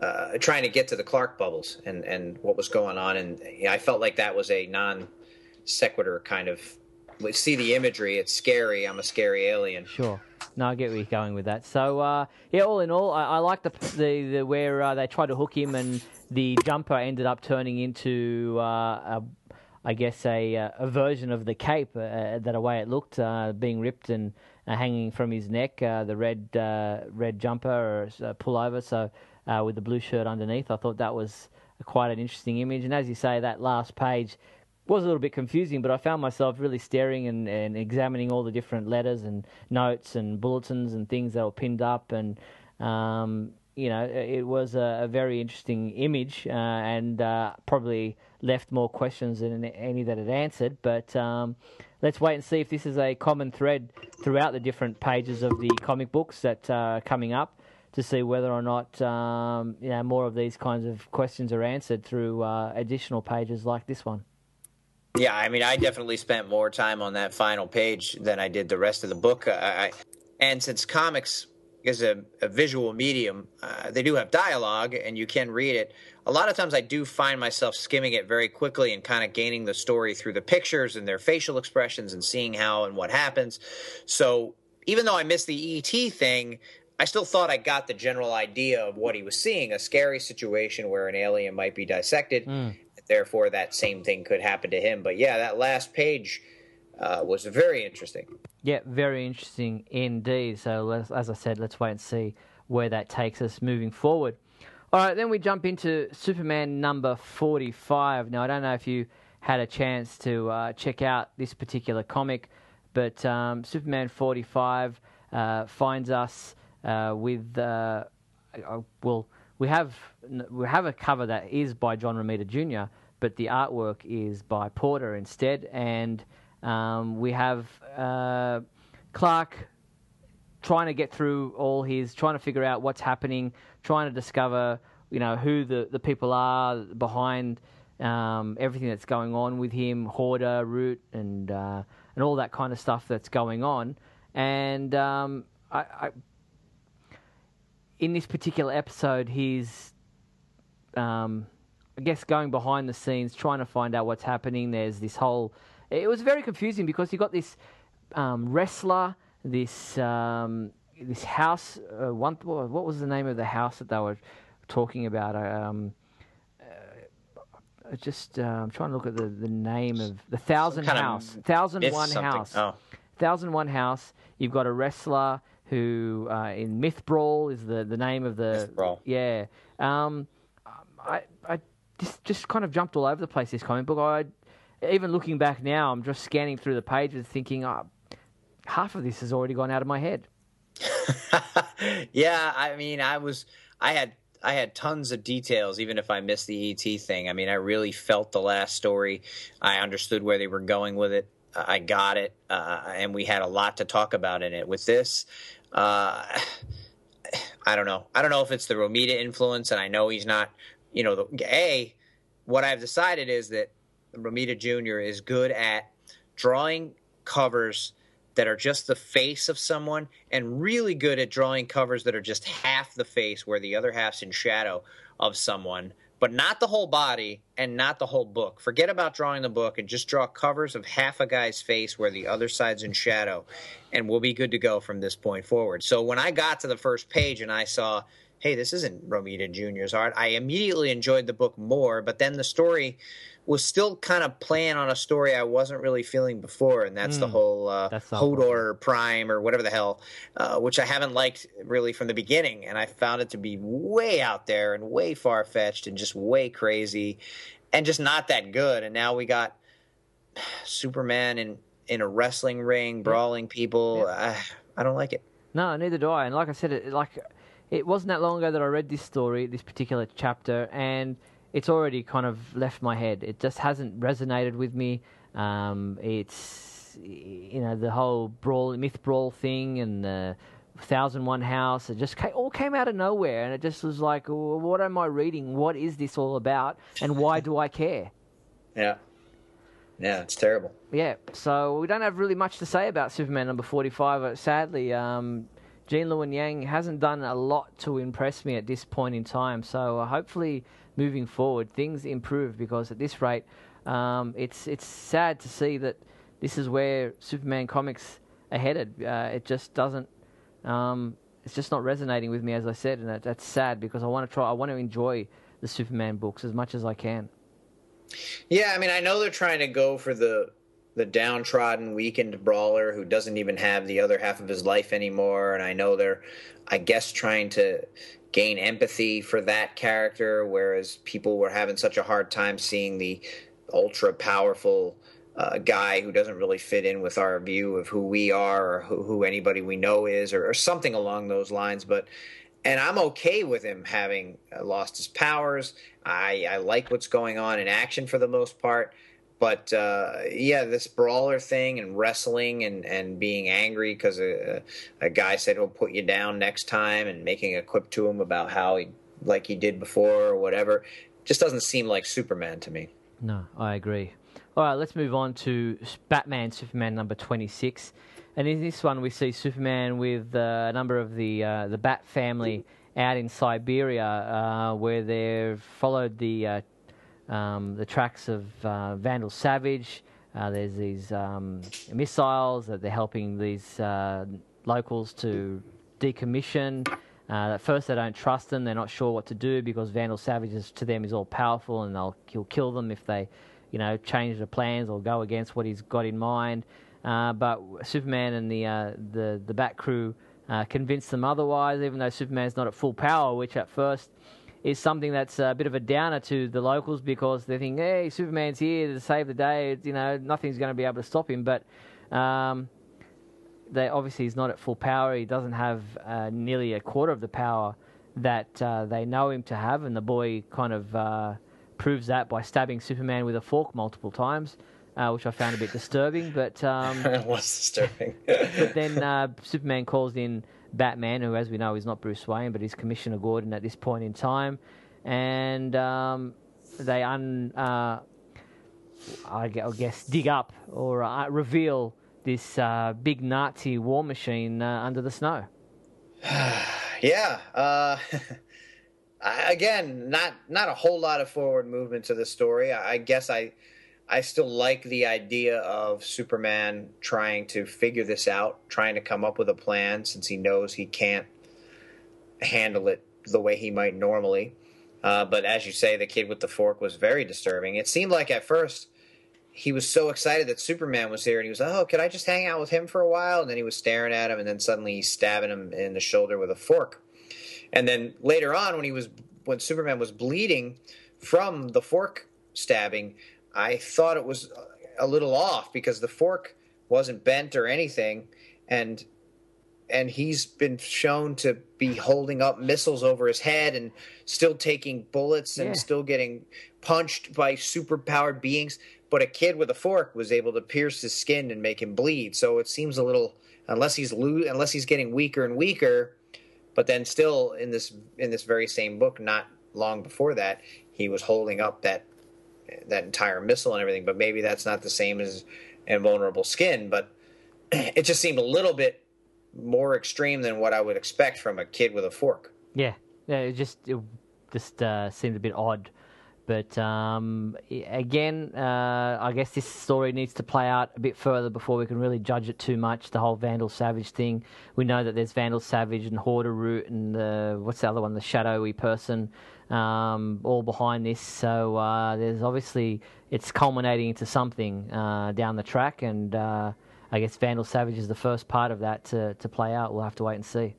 uh, trying to get to the Clark bubbles and, and what was going on, and I felt like that was a non sequitur kind of. See the imagery; it's scary. I'm a scary alien. Sure. No, I get where you're going with that. So, uh, yeah, all in all, I, I like the the, the where uh, they tried to hook him, and the jumper ended up turning into uh, a I guess a a version of the cape uh, that a way it looked uh, being ripped and uh, hanging from his neck, uh, the red uh, red jumper or uh, pullover, so uh, with the blue shirt underneath. I thought that was quite an interesting image. And as you say, that last page was a little bit confusing, but I found myself really staring and, and examining all the different letters and notes and bulletins and things that were pinned up. And, um, you know, it was a, a very interesting image uh, and uh, probably left more questions than any that it answered. But um, let's wait and see if this is a common thread throughout the different pages of the comic books that are coming up to see whether or not um, you know more of these kinds of questions are answered through uh, additional pages like this one. Yeah, I mean, I definitely spent more time on that final page than I did the rest of the book. I, and since comics is a, a visual medium, uh, they do have dialogue, and you can read it a lot of times I do find myself skimming it very quickly and kind of gaining the story through the pictures and their facial expressions and seeing how and what happens. So even though I missed the ET thing, I still thought I got the general idea of what he was seeing a scary situation where an alien might be dissected. Mm. Therefore, that same thing could happen to him. But yeah, that last page uh, was very interesting. Yeah, very interesting indeed. So, as I said, let's wait and see where that takes us moving forward. All right, then we jump into Superman number 45. Now, I don't know if you had a chance to uh, check out this particular comic, but um, Superman 45 uh, finds us uh, with, uh, uh, well, we have we have a cover that is by John Romita Jr., but the artwork is by Porter instead, and um, we have uh, Clark trying to get through all his, trying to figure out what's happening, trying to discover, you know, who the, the people are behind um, everything that's going on with him, Horder, Root, and uh, and all that kind of stuff that's going on. And um, I, I, in this particular episode, he's, um, I guess, going behind the scenes, trying to find out what's happening. There's this whole. It was very confusing because you got this um, wrestler this um, this house. Uh, one, what was the name of the house that they were talking about? Um, uh, just uh, I'm trying to look at the, the name of the Thousand House, Thousand One House, oh. Thousand One House. You've got a wrestler who uh, in Myth Brawl is the, the name of the Myth Brawl. Yeah, um, I I just just kind of jumped all over the place. This comic book. I even looking back now, I'm just scanning through the pages, thinking, oh, half of this has already gone out of my head. yeah, I mean, I was, I had, I had tons of details, even if I missed the ET thing. I mean, I really felt the last story. I understood where they were going with it. I got it, uh, and we had a lot to talk about in it. With this, uh, I don't know. I don't know if it's the Romita influence, and I know he's not. You know, the, a what I've decided is that Romita Jr. is good at drawing covers that are just the face of someone and really good at drawing covers that are just half the face where the other half's in shadow of someone but not the whole body and not the whole book. Forget about drawing the book and just draw covers of half a guy's face where the other side's in shadow, and we'll be good to go from this point forward. So when I got to the first page and I saw, hey, this isn't Romita Jr.'s art, I immediately enjoyed the book more, but then the story was still kind of playing on a story I wasn't really feeling before, and that's mm, the hmm. whole uh, that's Hodor Prime or whatever the hell, uh, which I haven't liked really from the beginning, and I found it to be way out there and way far fetched and just way crazy, and just not that good. And now we got Superman in in a wrestling ring, brawling people. Yeah. I, I don't like it. No, neither do I. And like I said, it, like it wasn't that long ago that I read this story, this particular chapter, and it's already kind of left my head. It just hasn't resonated with me. Um, it's you know the whole brawl, myth brawl thing, and the thousand one house. It just came, all came out of nowhere, and it just was like, what am I reading? What is this all about? And why do I care? Yeah. Yeah, it's terrible. Yeah, so we don't have really much to say about Superman number 45. Uh, sadly, um, Gene Luen Yang hasn't done a lot to impress me at this point in time. So uh, hopefully moving forward, things improve because at this rate, um, it's it's sad to see that this is where Superman comics are headed. Uh, it just doesn't. Um, it's just not resonating with me, as I said, and that, that's sad because I want to try. I want to enjoy the Superman books as much as I can. Yeah, I mean, I know they're trying to go for the the downtrodden weakened brawler who doesn't even have the other half of his life anymore, and I know they're, I guess, trying to gain empathy for that character, whereas people were having such a hard time seeing the ultra powerful uh, guy who doesn't really fit in with our view of who we are or who, who anybody we know is or, or, something along those lines. But and I'm okay with him having uh, lost his powers. I, I like what's going on in action for the most part. But uh, yeah, this brawler thing and wrestling and, and being angry because a, a guy said he'll put you down next time and making a quip to him about how he like he did before or whatever just doesn't seem like Superman to me. No, I agree. All right, let's move on to Batman Superman number 26. And in this one, we see Superman with uh, a number of the uh, the Bat family out in Siberia, uh, where they've followed the uh, um, the tracks of uh, Vandal Savage. Uh, there's these um, missiles that they're helping these uh, locals to decommission. Uh, at first, they don't trust them. They're not sure what to do because Vandal Savage is, to them is all powerful, and they'll he'll kill them if they, you know, change the plans or go against what he's got in mind. Uh, but Superman and the uh, the the Bat crew convince them otherwise, even though Superman's not at full power, which at first is something that's a bit of a downer to the locals because they think, hey, Superman's here to save the day. You know, nothing's going to be able to stop him. But um, they obviously he's not at full power. He doesn't have uh, nearly a quarter of the power that uh, they know him to have, and the boy kind of uh, proves that by stabbing Superman with a fork multiple times. Uh, which I found a bit disturbing, but um, it was disturbing. but then uh, Superman calls in Batman, who, as we know, is not Bruce Wayne, but is Commissioner Gordon at this point in time, and um, they un, uh, I guess dig up or uh, reveal this uh, big Nazi war machine uh, under the snow. yeah. Uh, again, not not a whole lot of forward movement to the story. I, I guess I I still like the idea of Superman trying to figure this out, trying to come up with a plan since he knows he can't handle it the way he might normally. Uh, but as you say, the kid with the fork was very disturbing. It seemed like at first he was so excited that Superman was here, and he was, oh, could I just hang out with him for a while? And then he was staring at him, and then suddenly he's stabbing him in the shoulder with a fork. And then later on, when he was when Superman was bleeding from the fork stabbing, I thought it was a little off because the fork wasn't bent or anything, and and he's been shown to be holding up missiles over his head and still taking bullets and yeah. still getting punched by superpowered beings. But a kid with a fork was able to pierce his skin and make him bleed. So it seems a little unless he's lo- unless he's getting weaker and weaker. But then still in this in this very same book, not long before that, he was holding up that that entire missile and everything. But maybe that's not the same as invulnerable skin. But it just seemed a little bit more extreme than what I would expect from a kid with a fork. Yeah, yeah, it just it just uh, seemed a bit odd. But um, again, uh, I guess this story needs to play out a bit further before we can really judge it too much. The whole Vandal Savage thing. We know that there's Vandal Savage and Hoarder Root and the, what's the other one, the shadowy person, um, all behind this. So uh, there's obviously it's culminating into something uh, down the track, and uh, I guess Vandal Savage is the first part of that to to play out. We'll have to wait and see.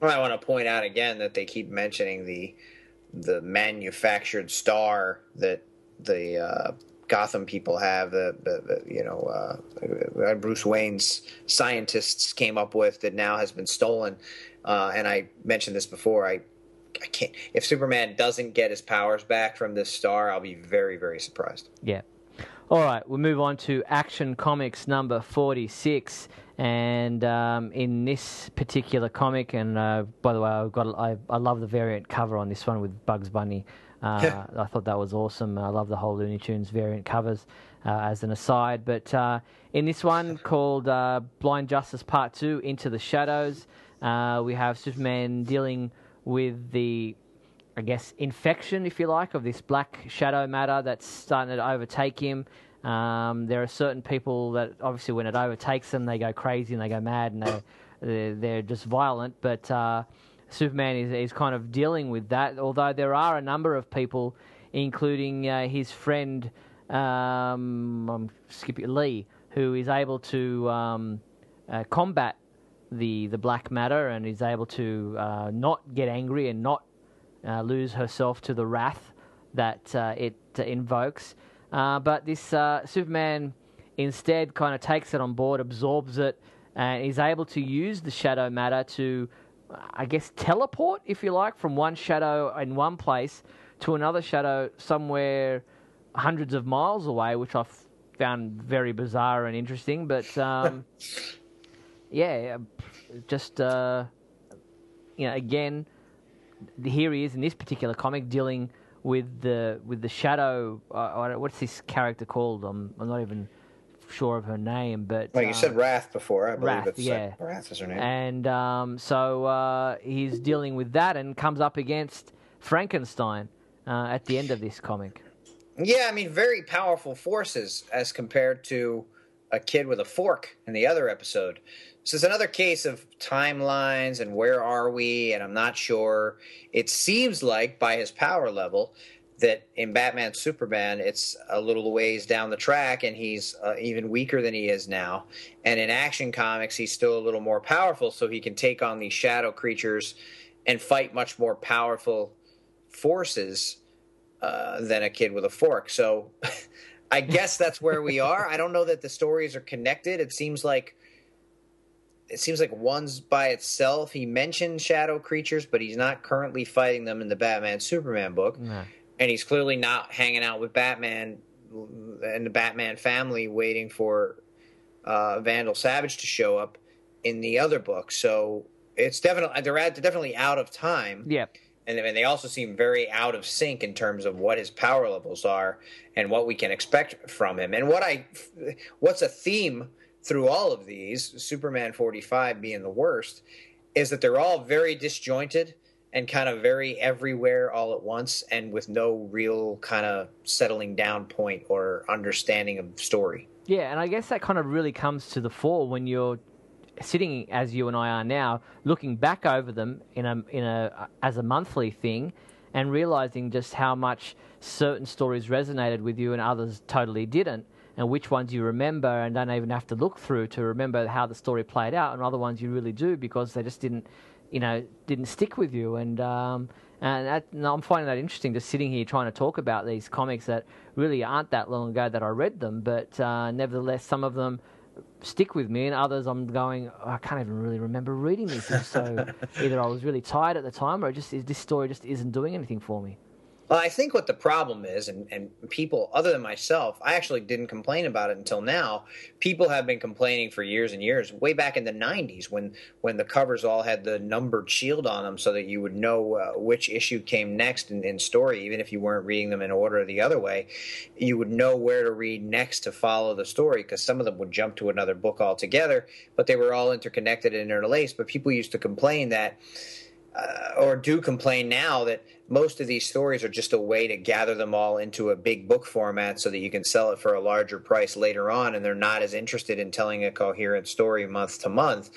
Well, I want to point out again that they keep mentioning the the manufactured star that the uh, Gotham people have, the, the, the you know uh, Bruce Wayne's scientists came up with that now has been stolen. Uh, and I mentioned this before. I I can't. If Superman doesn't get his powers back from this star, I'll be very very surprised. Yeah. All right, we'll move on to Action Comics number 46. And um, in this particular comic, and uh, by the way, I've got I, I love the variant cover on this one with Bugs Bunny. Uh, I thought that was awesome. I love the whole Looney Tunes variant covers uh, as an aside. But uh, in this one called uh, Blind Justice Part 2 Into the Shadows, uh, we have Superman dealing with the I guess, infection, if you like, of this black shadow matter that's starting to overtake him. Um, there are certain people that, obviously, when it overtakes them, they go crazy and they go mad and they, they're, they're just violent. But uh, Superman is, is kind of dealing with that, although there are a number of people, including uh, his friend um, Lee, who is able to um, uh, combat the the black matter and is able to uh, not get angry and not uh, lose herself to the wrath that uh, it uh, invokes. Uh, but this uh, Superman instead kind of takes it on board, absorbs it, and is able to use the shadow matter to, I guess, teleport, if you like, from one shadow in one place to another shadow somewhere hundreds of miles away, which I found very bizarre and interesting. But um, yeah, just uh, you know, again here he is in this particular comic dealing with the with the shadow. Uh, what's this character called? I'm I'm not even sure of her name, but well, you uh, said Wrath before. I believe Wrath, it's yeah, uh, Wrath is her name. And um, so uh, he's dealing with that and comes up against Frankenstein uh, at the end of this comic. Yeah, I mean, very powerful forces as compared to a kid with a fork in the other episode. So it's another case of timelines and where are we, and I'm not sure. It seems like by his power level that in Batman Superman, it's a little ways down the track, and he's uh, even weaker than he is now. And in Action Comics, he's still a little more powerful, so he can take on these shadow creatures and fight much more powerful forces uh, than a kid with a fork. So I guess that's where we are. I don't know that the stories are connected. It seems like it seems like one's by itself. He mentioned shadow creatures, but he's not currently fighting them in the Batman Superman book. No. And he's clearly not hanging out with Batman and the Batman family waiting for uh, Vandal Savage to show up in the other book. So it's definitely they're, at, they're definitely out of time. Yeah. And, they also seem very out of sync in terms of what his power levels are and what we can expect from him. And what I what's a theme through all of these, Superman 45 being the worst, is that they're all very disjointed and kind of very everywhere all at once and with no real kind of settling down point or understanding of story. Yeah, and I guess that kind of really comes to the fore when you're sitting as you and I are now, looking back over them in a in a as a monthly thing, and realizing just how much certain stories resonated with you and others totally didn't and which ones you remember and don't even have to look through to remember how the story played out, and other ones you really do because they just didn't, you know, didn't stick with you. And um, and, that, I'm finding that interesting, just sitting here trying to talk about these comics that really aren't that long ago that I read them, but uh, nevertheless, some of them stick with me, and others I'm going, oh, I can't even really remember reading this. So either I was really tired at the time, or just this story just isn't doing anything for me. Well, I think what the problem is, and, and people other than myself, I actually didn't complain about it until now. People have been complaining for years and years, way back in the '90s, when when the covers all had the numbered shield on them, so that you would know uh, which issue came next in, in story, even if you weren't reading them in order the other way. You would know where to read next to follow the story, because some of them would jump to another book altogether, but they were all interconnected and interlaced. But people used to complain that uh, or do complain now that most of these stories are just a way to gather them all into a big book format so that you can sell it for a larger price later on and they're not as interested in telling a coherent story month to month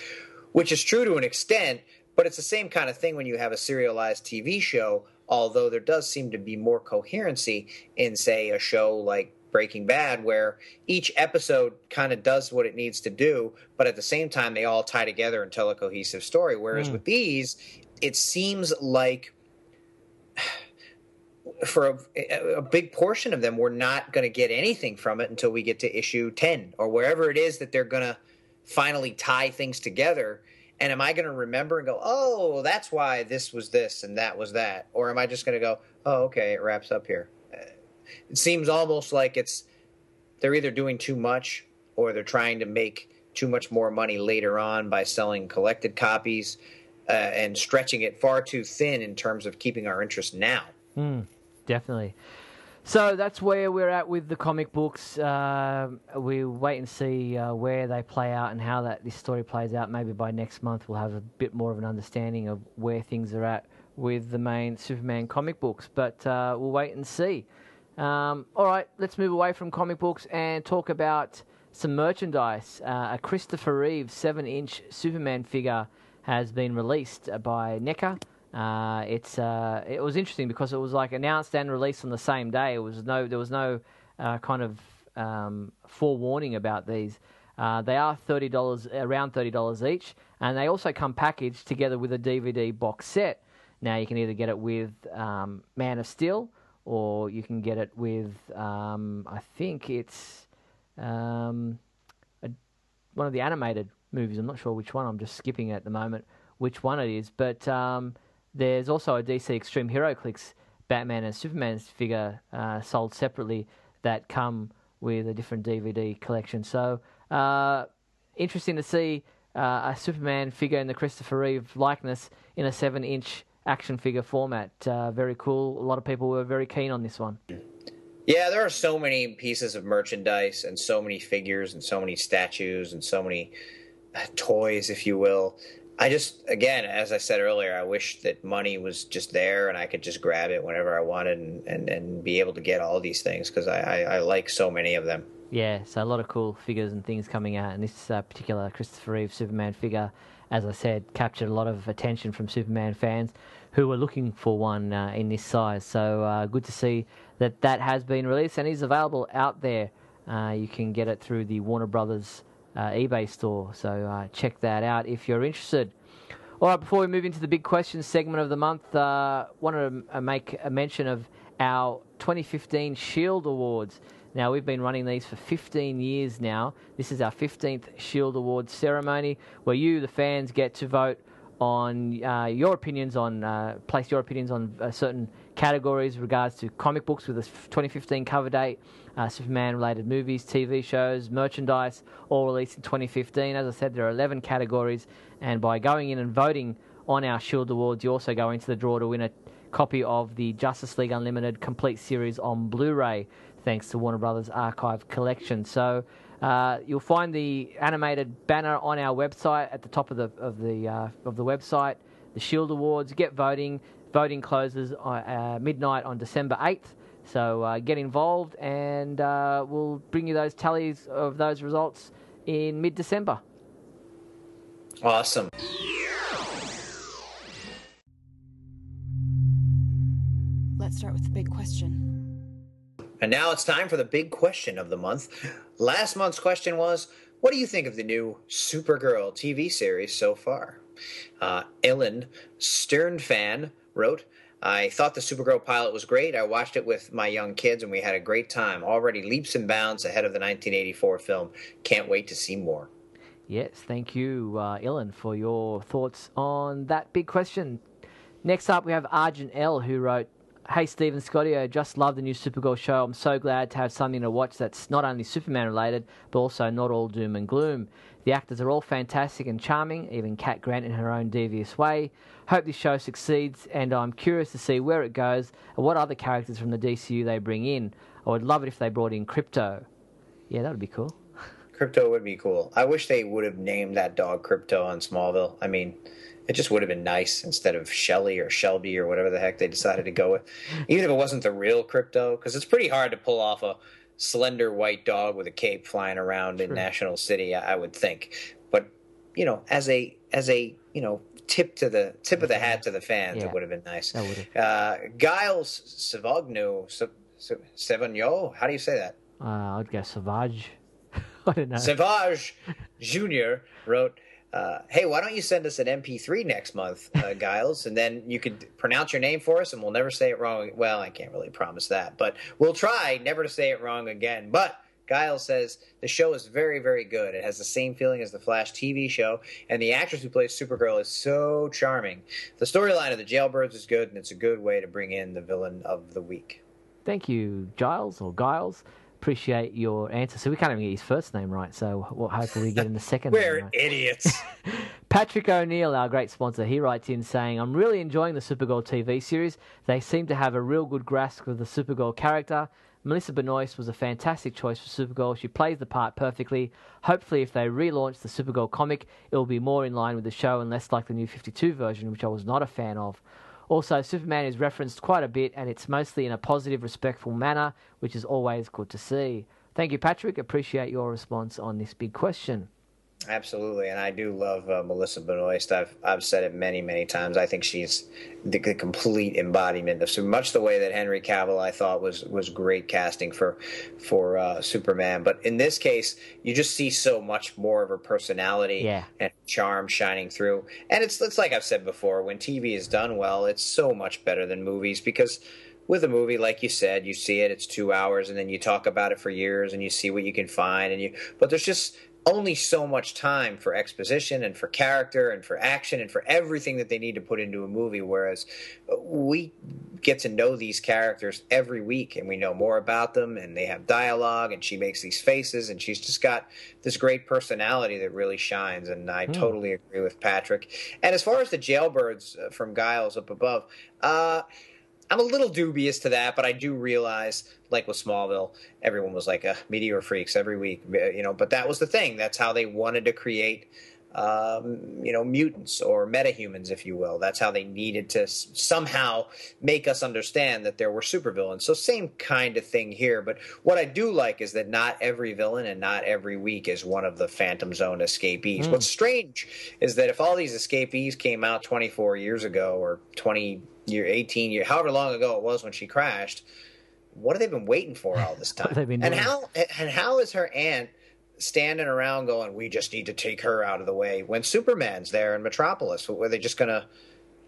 which is true to an extent but it's the same kind of thing when you have a serialized TV show although there does seem to be more coherency in say a show like Breaking Bad, where each episode kind of does what it needs to do, but at the same time, they all tie together and tell a cohesive story. Whereas mm. with these, it seems like for a, a, big portion of them, we're not going to get anything from it until we get to issue 10 or wherever it is that they're going to finally tie things together. And am I going to remember and go, oh, that's why this was this and that was that? Or am I just going to go, oh, okay, it wraps up here? It seems almost like it's they're either doing too much or they're trying to make too much more money later on by selling collected copies uh, and stretching it far too thin in terms of keeping our interest now. Mm, definitely. So that's where we're at with the comic books. Uh, we wait and see uh, where they play out and how that this story plays out. Maybe by next month we'll have a bit more of an understanding of where things are at with the main Superman comic books. But uh, we'll wait and see. Um, all right, let's move away from comic books and talk about some merchandise. Uh, a Christopher Reeve seven-inch Superman figure has been released by NECA. Uh, it's uh, it was interesting because it was like announced and released on the same day. It was no there was no uh, kind of um, forewarning about these. Uh, they are thirty dollars, around thirty dollars each, and they also come packaged together with a DVD box set. Now you can either get it with um, Man of Steel, or you can get it with um, I think it's um, a, one of the animated movies. I'm not sure which one. I'm just skipping at the moment which one it is. But um, there's also a DC Extreme HeroClix Batman and Superman figure uh, sold separately that come with a different DVD collection. So uh, interesting to see uh, a Superman figure in the Christopher Reeve likeness in a seven-inch action figure format. Uh, very cool. A lot of people were very keen on this one. Yeah, there are so many pieces of merchandise and so many figures and so many statues and so many toys, if you will. I just, again, as I said earlier, I wish that money was just there and I could just grab it whenever I wanted and, and, and be able to get all these things because I, I, I, like so many of them. Yeah, so a lot of cool figures and things coming out. And this uh, particular Christopher Reeve Superman figure, as I said, captured a lot of attention from Superman fans who were looking for one uh, in this size. So uh, good to see that that has been released and is available out there. Uh, you can get it through the Warner Brothers eBay store. So uh, check that out if you're interested. All right, before we move into the big questions segment of the month, uh, wanted to uh, make a mention of our 2015 Shield Awards. Now, we've been running these for 15 years now. This is our 15th Shield Awards ceremony where you, the fans, get to vote on uh, your opinions on, uh, place your opinions on uh, certain categories regards to comic books with a 2015 cover date, uh, Superman related movies, TV shows, merchandise, all released in 2015. As I said, there are 11 categories, and by going in and voting on our Shield Awards, you also go into the draw to win a copy of the Justice League Unlimited complete series on Blu ray, thanks to Warner Brothers Archive Collection. So, uh, you'll find the animated banner on our website at the top of the of the uh, of the website. The Shield Awards. Get voting. Voting closes uh, midnight on December eighth. So uh, get involved, and uh, we'll bring you those tallies of those results in mid December. Awesome. Let's start with the big question. And now it's time for the big question of the month. Last month's question was What do you think of the new Supergirl TV series so far? Uh, Ellen Stern fan wrote, I thought the Supergirl pilot was great. I watched it with my young kids and we had a great time. Already leaps and bounds ahead of the 1984 film. Can't wait to see more. Yes, thank you, uh, Ellen, for your thoughts on that big question. Next up, we have Argent L, who wrote, Hey, Stephen Scotty, I just love the new Supergirl show. I'm so glad to have something to watch that's not only Superman related, but also not all doom and gloom. The actors are all fantastic and charming, even Cat Grant in her own devious way. Hope this show succeeds, and I'm curious to see where it goes and what other characters from the DCU they bring in. I would love it if they brought in Krypto. Yeah, that would be cool. Krypto would be cool. I wish they would have named that dog Krypto on Smallville. I mean, it just would have been nice instead of Shelly or Shelby or whatever the heck they decided to go with. Even if it wasn't the real Krypto, because it's pretty hard to pull off a slender white dog with a cape flying around in National City. I, I would think, but you know, as a as a you know tip to the tip of the hat to the fans, Yeah. it would have been nice. Uh, Giles Savagno, Savagno, how do you say that? Uh, I'd guess Savage. I don't know. Savage Jr. wrote, uh, Hey, why don't you send us an MP3 next month, uh, Giles? And then you could pronounce your name for us and we'll never say it wrong. Well, I can't really promise that, but we'll try never to say it wrong again. But Giles says the show is very, very good. It has the same feeling as the Flash TV show, and the actress who plays Supergirl is so charming. The storyline of the Jailbirds is good, and it's a good way to bring in the villain of the week. Thank you, Giles or Giles. Appreciate your answer. So we can't even get his first name right. So what hopefully we get in the second We're right. idiots. Patrick O'Neill, our great sponsor, he writes in saying, I'm really enjoying the Supergirl TV series. They seem to have a real good grasp of the Supergirl character. Melissa Benoist was a fantastic choice for Supergirl. She plays the part perfectly. Hopefully, if they relaunch the Supergirl comic, it will be more in line with the show and less like the new 52 version, which I was not a fan of. Also, Superman is referenced quite a bit, and it's mostly in a positive, respectful manner, which is always good to see. Thank you, Patrick. Appreciate your response on this big question. Absolutely, and I do love uh, Melissa Benoist. I've I've said it many many times. I think she's the, the complete embodiment of so much the way that Henry Cavill I thought was was great casting for for uh, Superman. But in this case, you just see so much more of her personality Yeah. and charm shining through. And it's it's like I've said before, when TV is done well, it's so much better than movies because with a movie, like you said, you see it, it's two hours, and then you talk about it for years, and you see what you can find, and you. But there's just only so much time for exposition and for character and for action and for everything that they need to put into a movie. Whereas we get to know these characters every week, and we know more about them, and they have dialogue, and she makes these faces, and she's just got this great personality that really shines. And I totally agree with Patrick. And as far as the jailbirds uh, from Giles up above, uh, I'm a little dubious to that, but I do realize, like with Smallville, everyone was like, uh, "Meteor freaks" every week, uh, you know. But that was the thing. That's how they wanted to create, um, you know, mutants or metahumans, if you will. That's how they needed to s- somehow make us understand that there were supervillains. So same kind of thing here. But what I do like is that not every villain and not every week is one of the Phantom Zone escapees. What's strange is that if all these escapees came out 24 years ago or 20 year, 18 year, however long ago it was when she crashed, what have they been waiting for all this time? have they been and how and how is her aunt standing around going, "We just need to take her out of the way"? When Superman's there in Metropolis, were they just gonna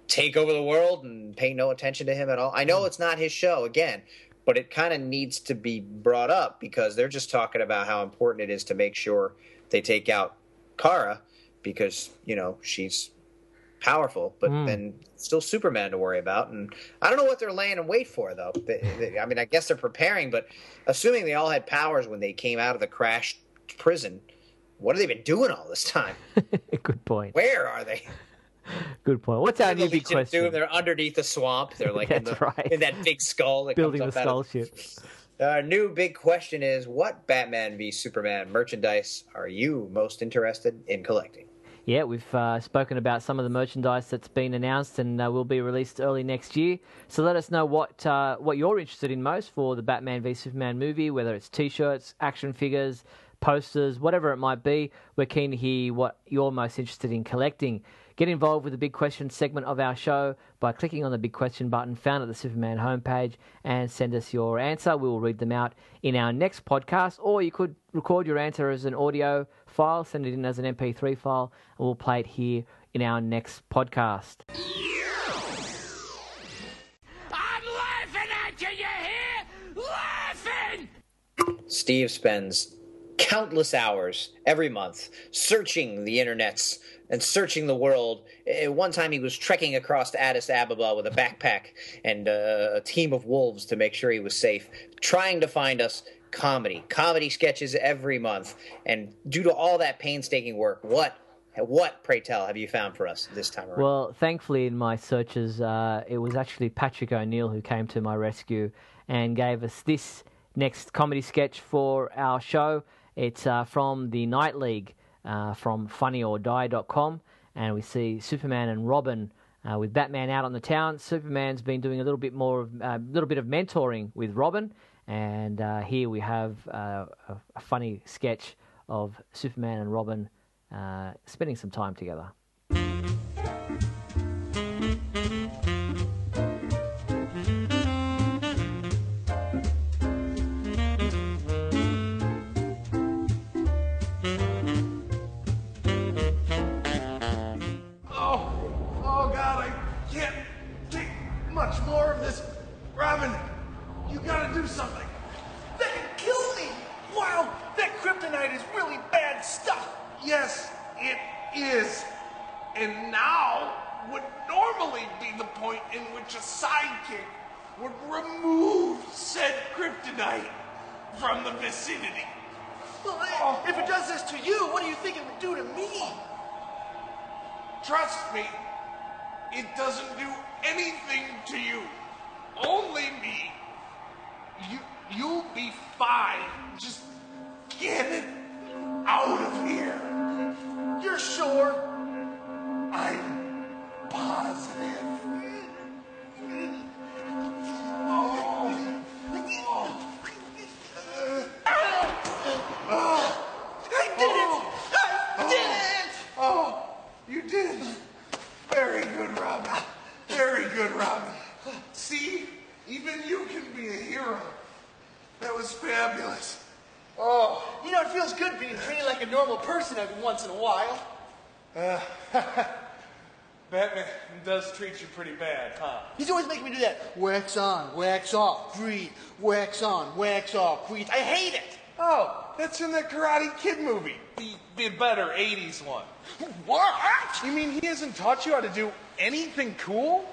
take over the world and pay no attention to him at all? I know it's not his show again, but it kind of needs to be brought up because they're just talking about how important it is to make sure they take out Kara because you know she's powerful, but Mm. then still Superman to worry about. And I don't know what they're laying in wait for, though. They- they- I mean, I guess they're preparing, but assuming they all had powers when they came out of the crashed prison, what have they been doing all this time? Good point. Where are they? Good point. What's our new The big Doom, question? They're underneath the swamp. They're like in, the, right. in that big skull that Building the comes up out skull of ship. Our new big question is: What Batman v Superman merchandise are you most interested in collecting? Yeah, we've uh, spoken about some of the merchandise that's been announced and uh, will be released early next year. So let us know what uh, what you're interested in most for the Batman v Superman movie, whether it's T-shirts, action figures, posters, whatever it might be. We're keen to hear what you're most interested in collecting. Get involved with the Big Question segment of our show by clicking on the Big Question button found at the Superman homepage and send us your answer. We will read them out in our next podcast, or you could record your answer as an audio file, send it in as an MP3 file, and we'll play it here in our next podcast. I'm laughing at you, you hear? Laughing! Steve spends countless hours every month searching the internets and searching the world. At one time, he was trekking across Addis Ababa with a backpack and uh, a team of wolves to make sure he was safe, trying to find us comedy, comedy sketches every month. And due to all that painstaking work, what, what, pray tell, have you found for us this time around? Well, thankfully, in my searches, uh, it was actually Patrick O'Neill who came to my rescue and gave us this next comedy sketch for our show. It's uh, from the Night League uh, from funnyorDie.com, and we see Superman and Robin. Uh, with Batman out on the town, Superman's been doing a little bit more of a little bit of mentoring with Robin, and uh, here we have uh, a, a funny sketch of Superman and Robin uh, spending some time together. Wax off, breathe. Wax on, wax off, breathe. I hate it. Oh, that's in the Karate Kid movie. The, the better 80s one. What? You mean he hasn't taught you how to do anything cool?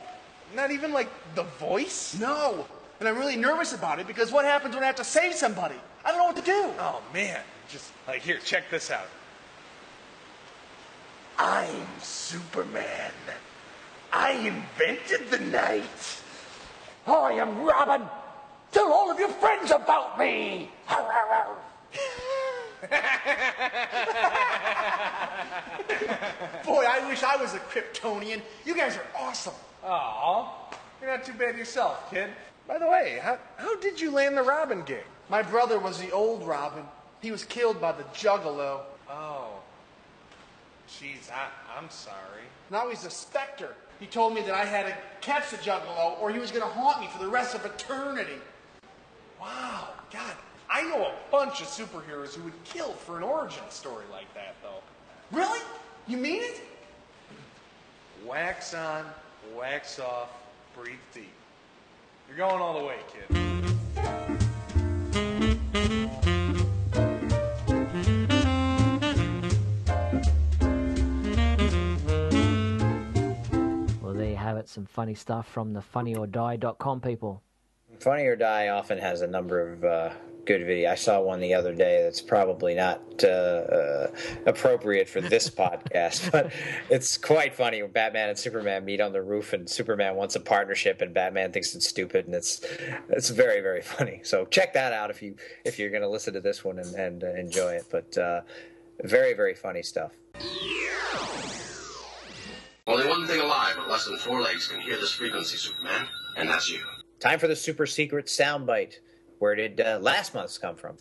Not even like the voice? No. And I'm really nervous about it because what happens when I have to save somebody? I don't know what to do. Oh man, just like here, check this out. I'm Superman. I invented the night. I am Robin. Tell all of your friends about me. Boy, I wish I was a Kryptonian. You guys are awesome. Aw, you're not too bad yourself, kid. By the way, how, how did you land the Robin gig? My brother was the old Robin. He was killed by the Juggalo. Oh, jeez, I, I'm sorry. Now he's a specter. He told me that I had to catch the Juggalo or he was going to haunt me for the rest of eternity. Wow, God, I know a bunch of superheroes who would kill for an origin story like that, though. Really? You mean it? Wax on, wax off, breathe deep. You're going all the way, kid. Well, there you have it. Some funny stuff from the funnyorDie.com people. Funny or Die often has a number of uh, good video. I saw one the other day that's probably not uh, uh, appropriate for this podcast, but it's quite funny when Batman and Superman meet on the roof, and Superman wants a partnership, and Batman thinks it's stupid, and it's it's very very funny. So check that out if you if you're going to listen to this one and, and uh, enjoy it. But uh, very very funny stuff. Only one thing alive with less than four legs can hear this frequency, Superman, and that's you. Time for the super secret soundbite. Where did uh, last month's come from?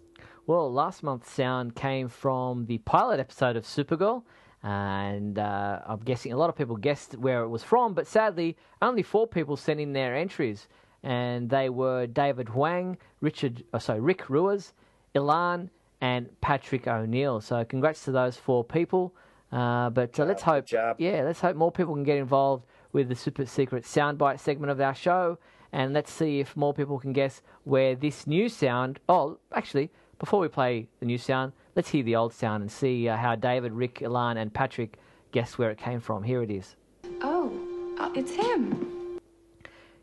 Well, last month's sound came from the pilot episode of Supergirl, and uh, I'm guessing a lot of people guessed where it was from, but sadly, only four people sent in their entries, and they were David Huang, Richard, oh, sorry, Rick Ruiz, Ilan, and Patrick O'Neill. So, congrats to those four people. Uh, but uh, let's hope, job. yeah, let's hope more people can get involved with the super secret soundbite segment of our show, and let's see if more people can guess where this new sound. Oh, actually, before we play the new sound, let's hear the old sound and see uh, how David, Rick, Ilan, and Patrick guess where it came from. Here it is. Oh, uh, it's him.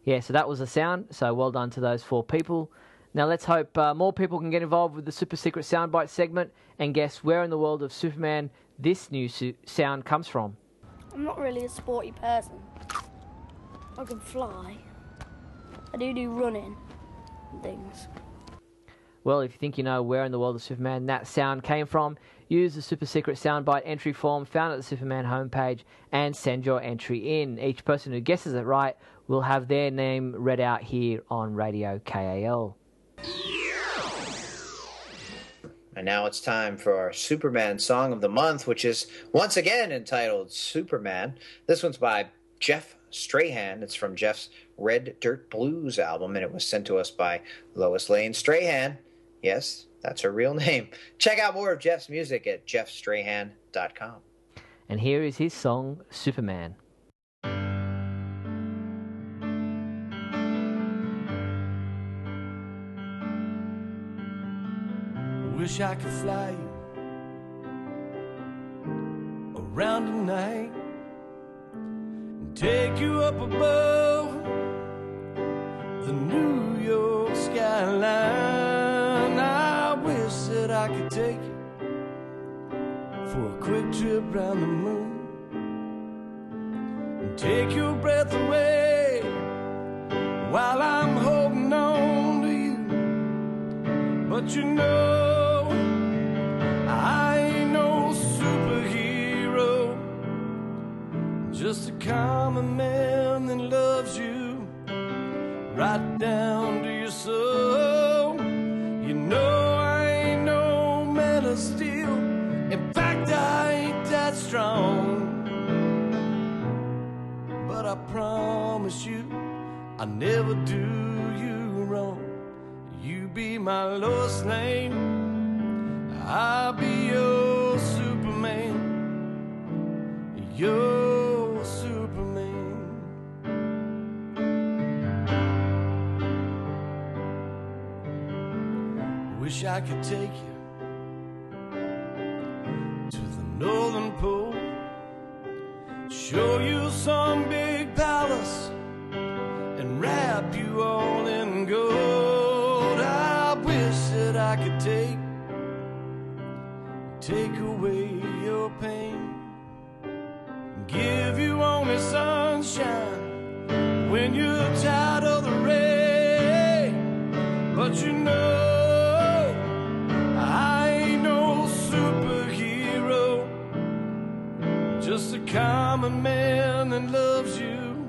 Yeah, so that was the sound. So well done to those four people. Now let's hope uh, more people can get involved with the Super Secret Soundbite segment and guess where in the world of Superman this new su- sound comes from. I'm not really a sporty person. I can fly. I do do running and things. Well, if you think you know where in the world of Superman that sound came from, use the Super Secret Soundbite entry form found at the Superman homepage and send your entry in. Each person who guesses it right will have their name read out here on Radio KAL. And now it's time for our Superman song of the month, which is once again entitled Superman. This one's by Jeff Strahan. It's from Jeff's Red Dirt Blues album, and it was sent to us by Lois Lane Strahan. Yes, that's her real name. Check out more of Jeff's music at jeffstrahan.com. And here is his song, Superman. Wish I could fly you around tonight and take you up above the New York skyline. I wish that I could take you for a quick trip round the moon and take your breath away while I'm holding on to you. But you know, just a common man that loves you right down to your soul. You know, I ain't no man of steel. In fact, I ain't that strong. But I promise you, I never do you wrong. You be my Lois Lane. I'll be your Superman. Your Wish I could take you to the Northern Pole. Show you some big palace and wrap you all in gold. I wish that I could take take away your pain, give you only sunshine when you're tired common man that loves you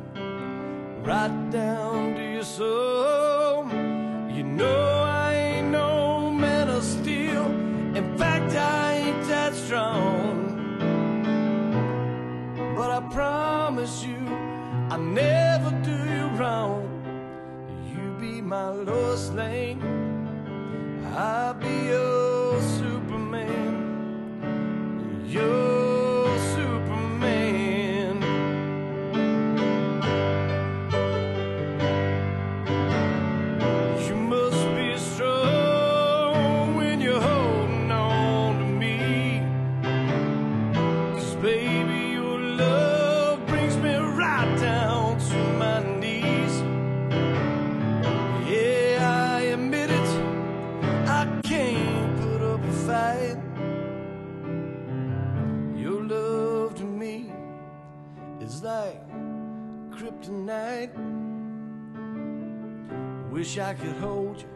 right down to your soul. You know I ain't no man of steel. In fact, I ain't that strong. But I promise you, I'll never do you wrong. You be my Lois Lane. I'll be your Superman. Your kryptonite. Wish I could hold you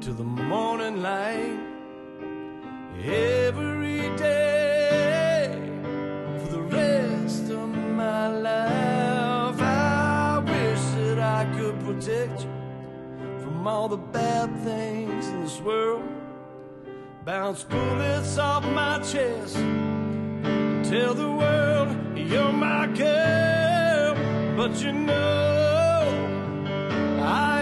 to the morning light every day for the rest of my life. I wish that I could protect you from all the bad things in this world. Bounce bullets off my chest. Tell the world you're my girl, but you know I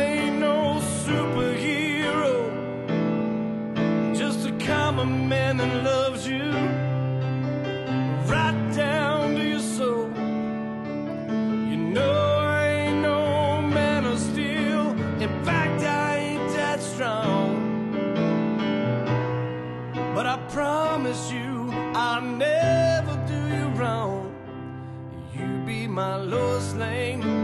my Lois Lane.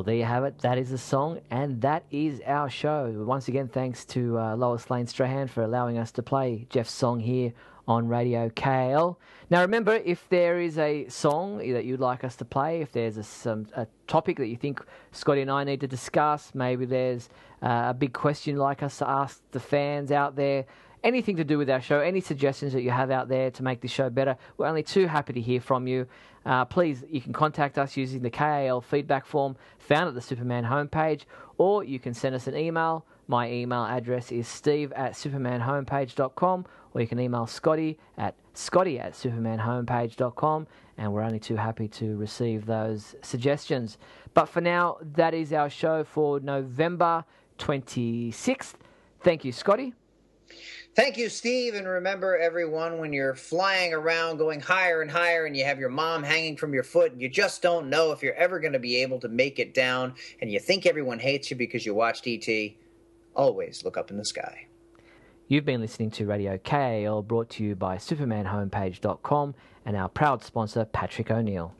Well, there you have it. That is the song, and that is our show. Once again, thanks to uh, Lois Lane Strahan for allowing us to play Jeff's song here on Radio KAL. Now, remember, if there is a song that you'd like us to play, if there's a, some, a topic that you think Scotty and I need to discuss, maybe there's uh, a big question you'd like us to ask the fans out there, anything to do with our show, any suggestions that you have out there to make this show better, we're only too happy to hear from you. Uh, please, you can contact us using the KAL feedback form found at the Superman homepage, or you can send us an email. My email address is steve at supermanhomepage.com, or you can email Scotty at scotty at supermanhomepage.com, and we're only too happy to receive those suggestions. But for now, that is our show for November 26th. Thank you, Scotty. Thank you, Steve. And remember, everyone, when you're flying around going higher and higher and you have your mom hanging from your foot and you just don't know if you're ever going to be able to make it down and you think everyone hates you because you watched E.T., always look up in the sky. You've been listening to Radio KAL brought to you by SupermanHomepage.com and our proud sponsor, Patrick O'Neill.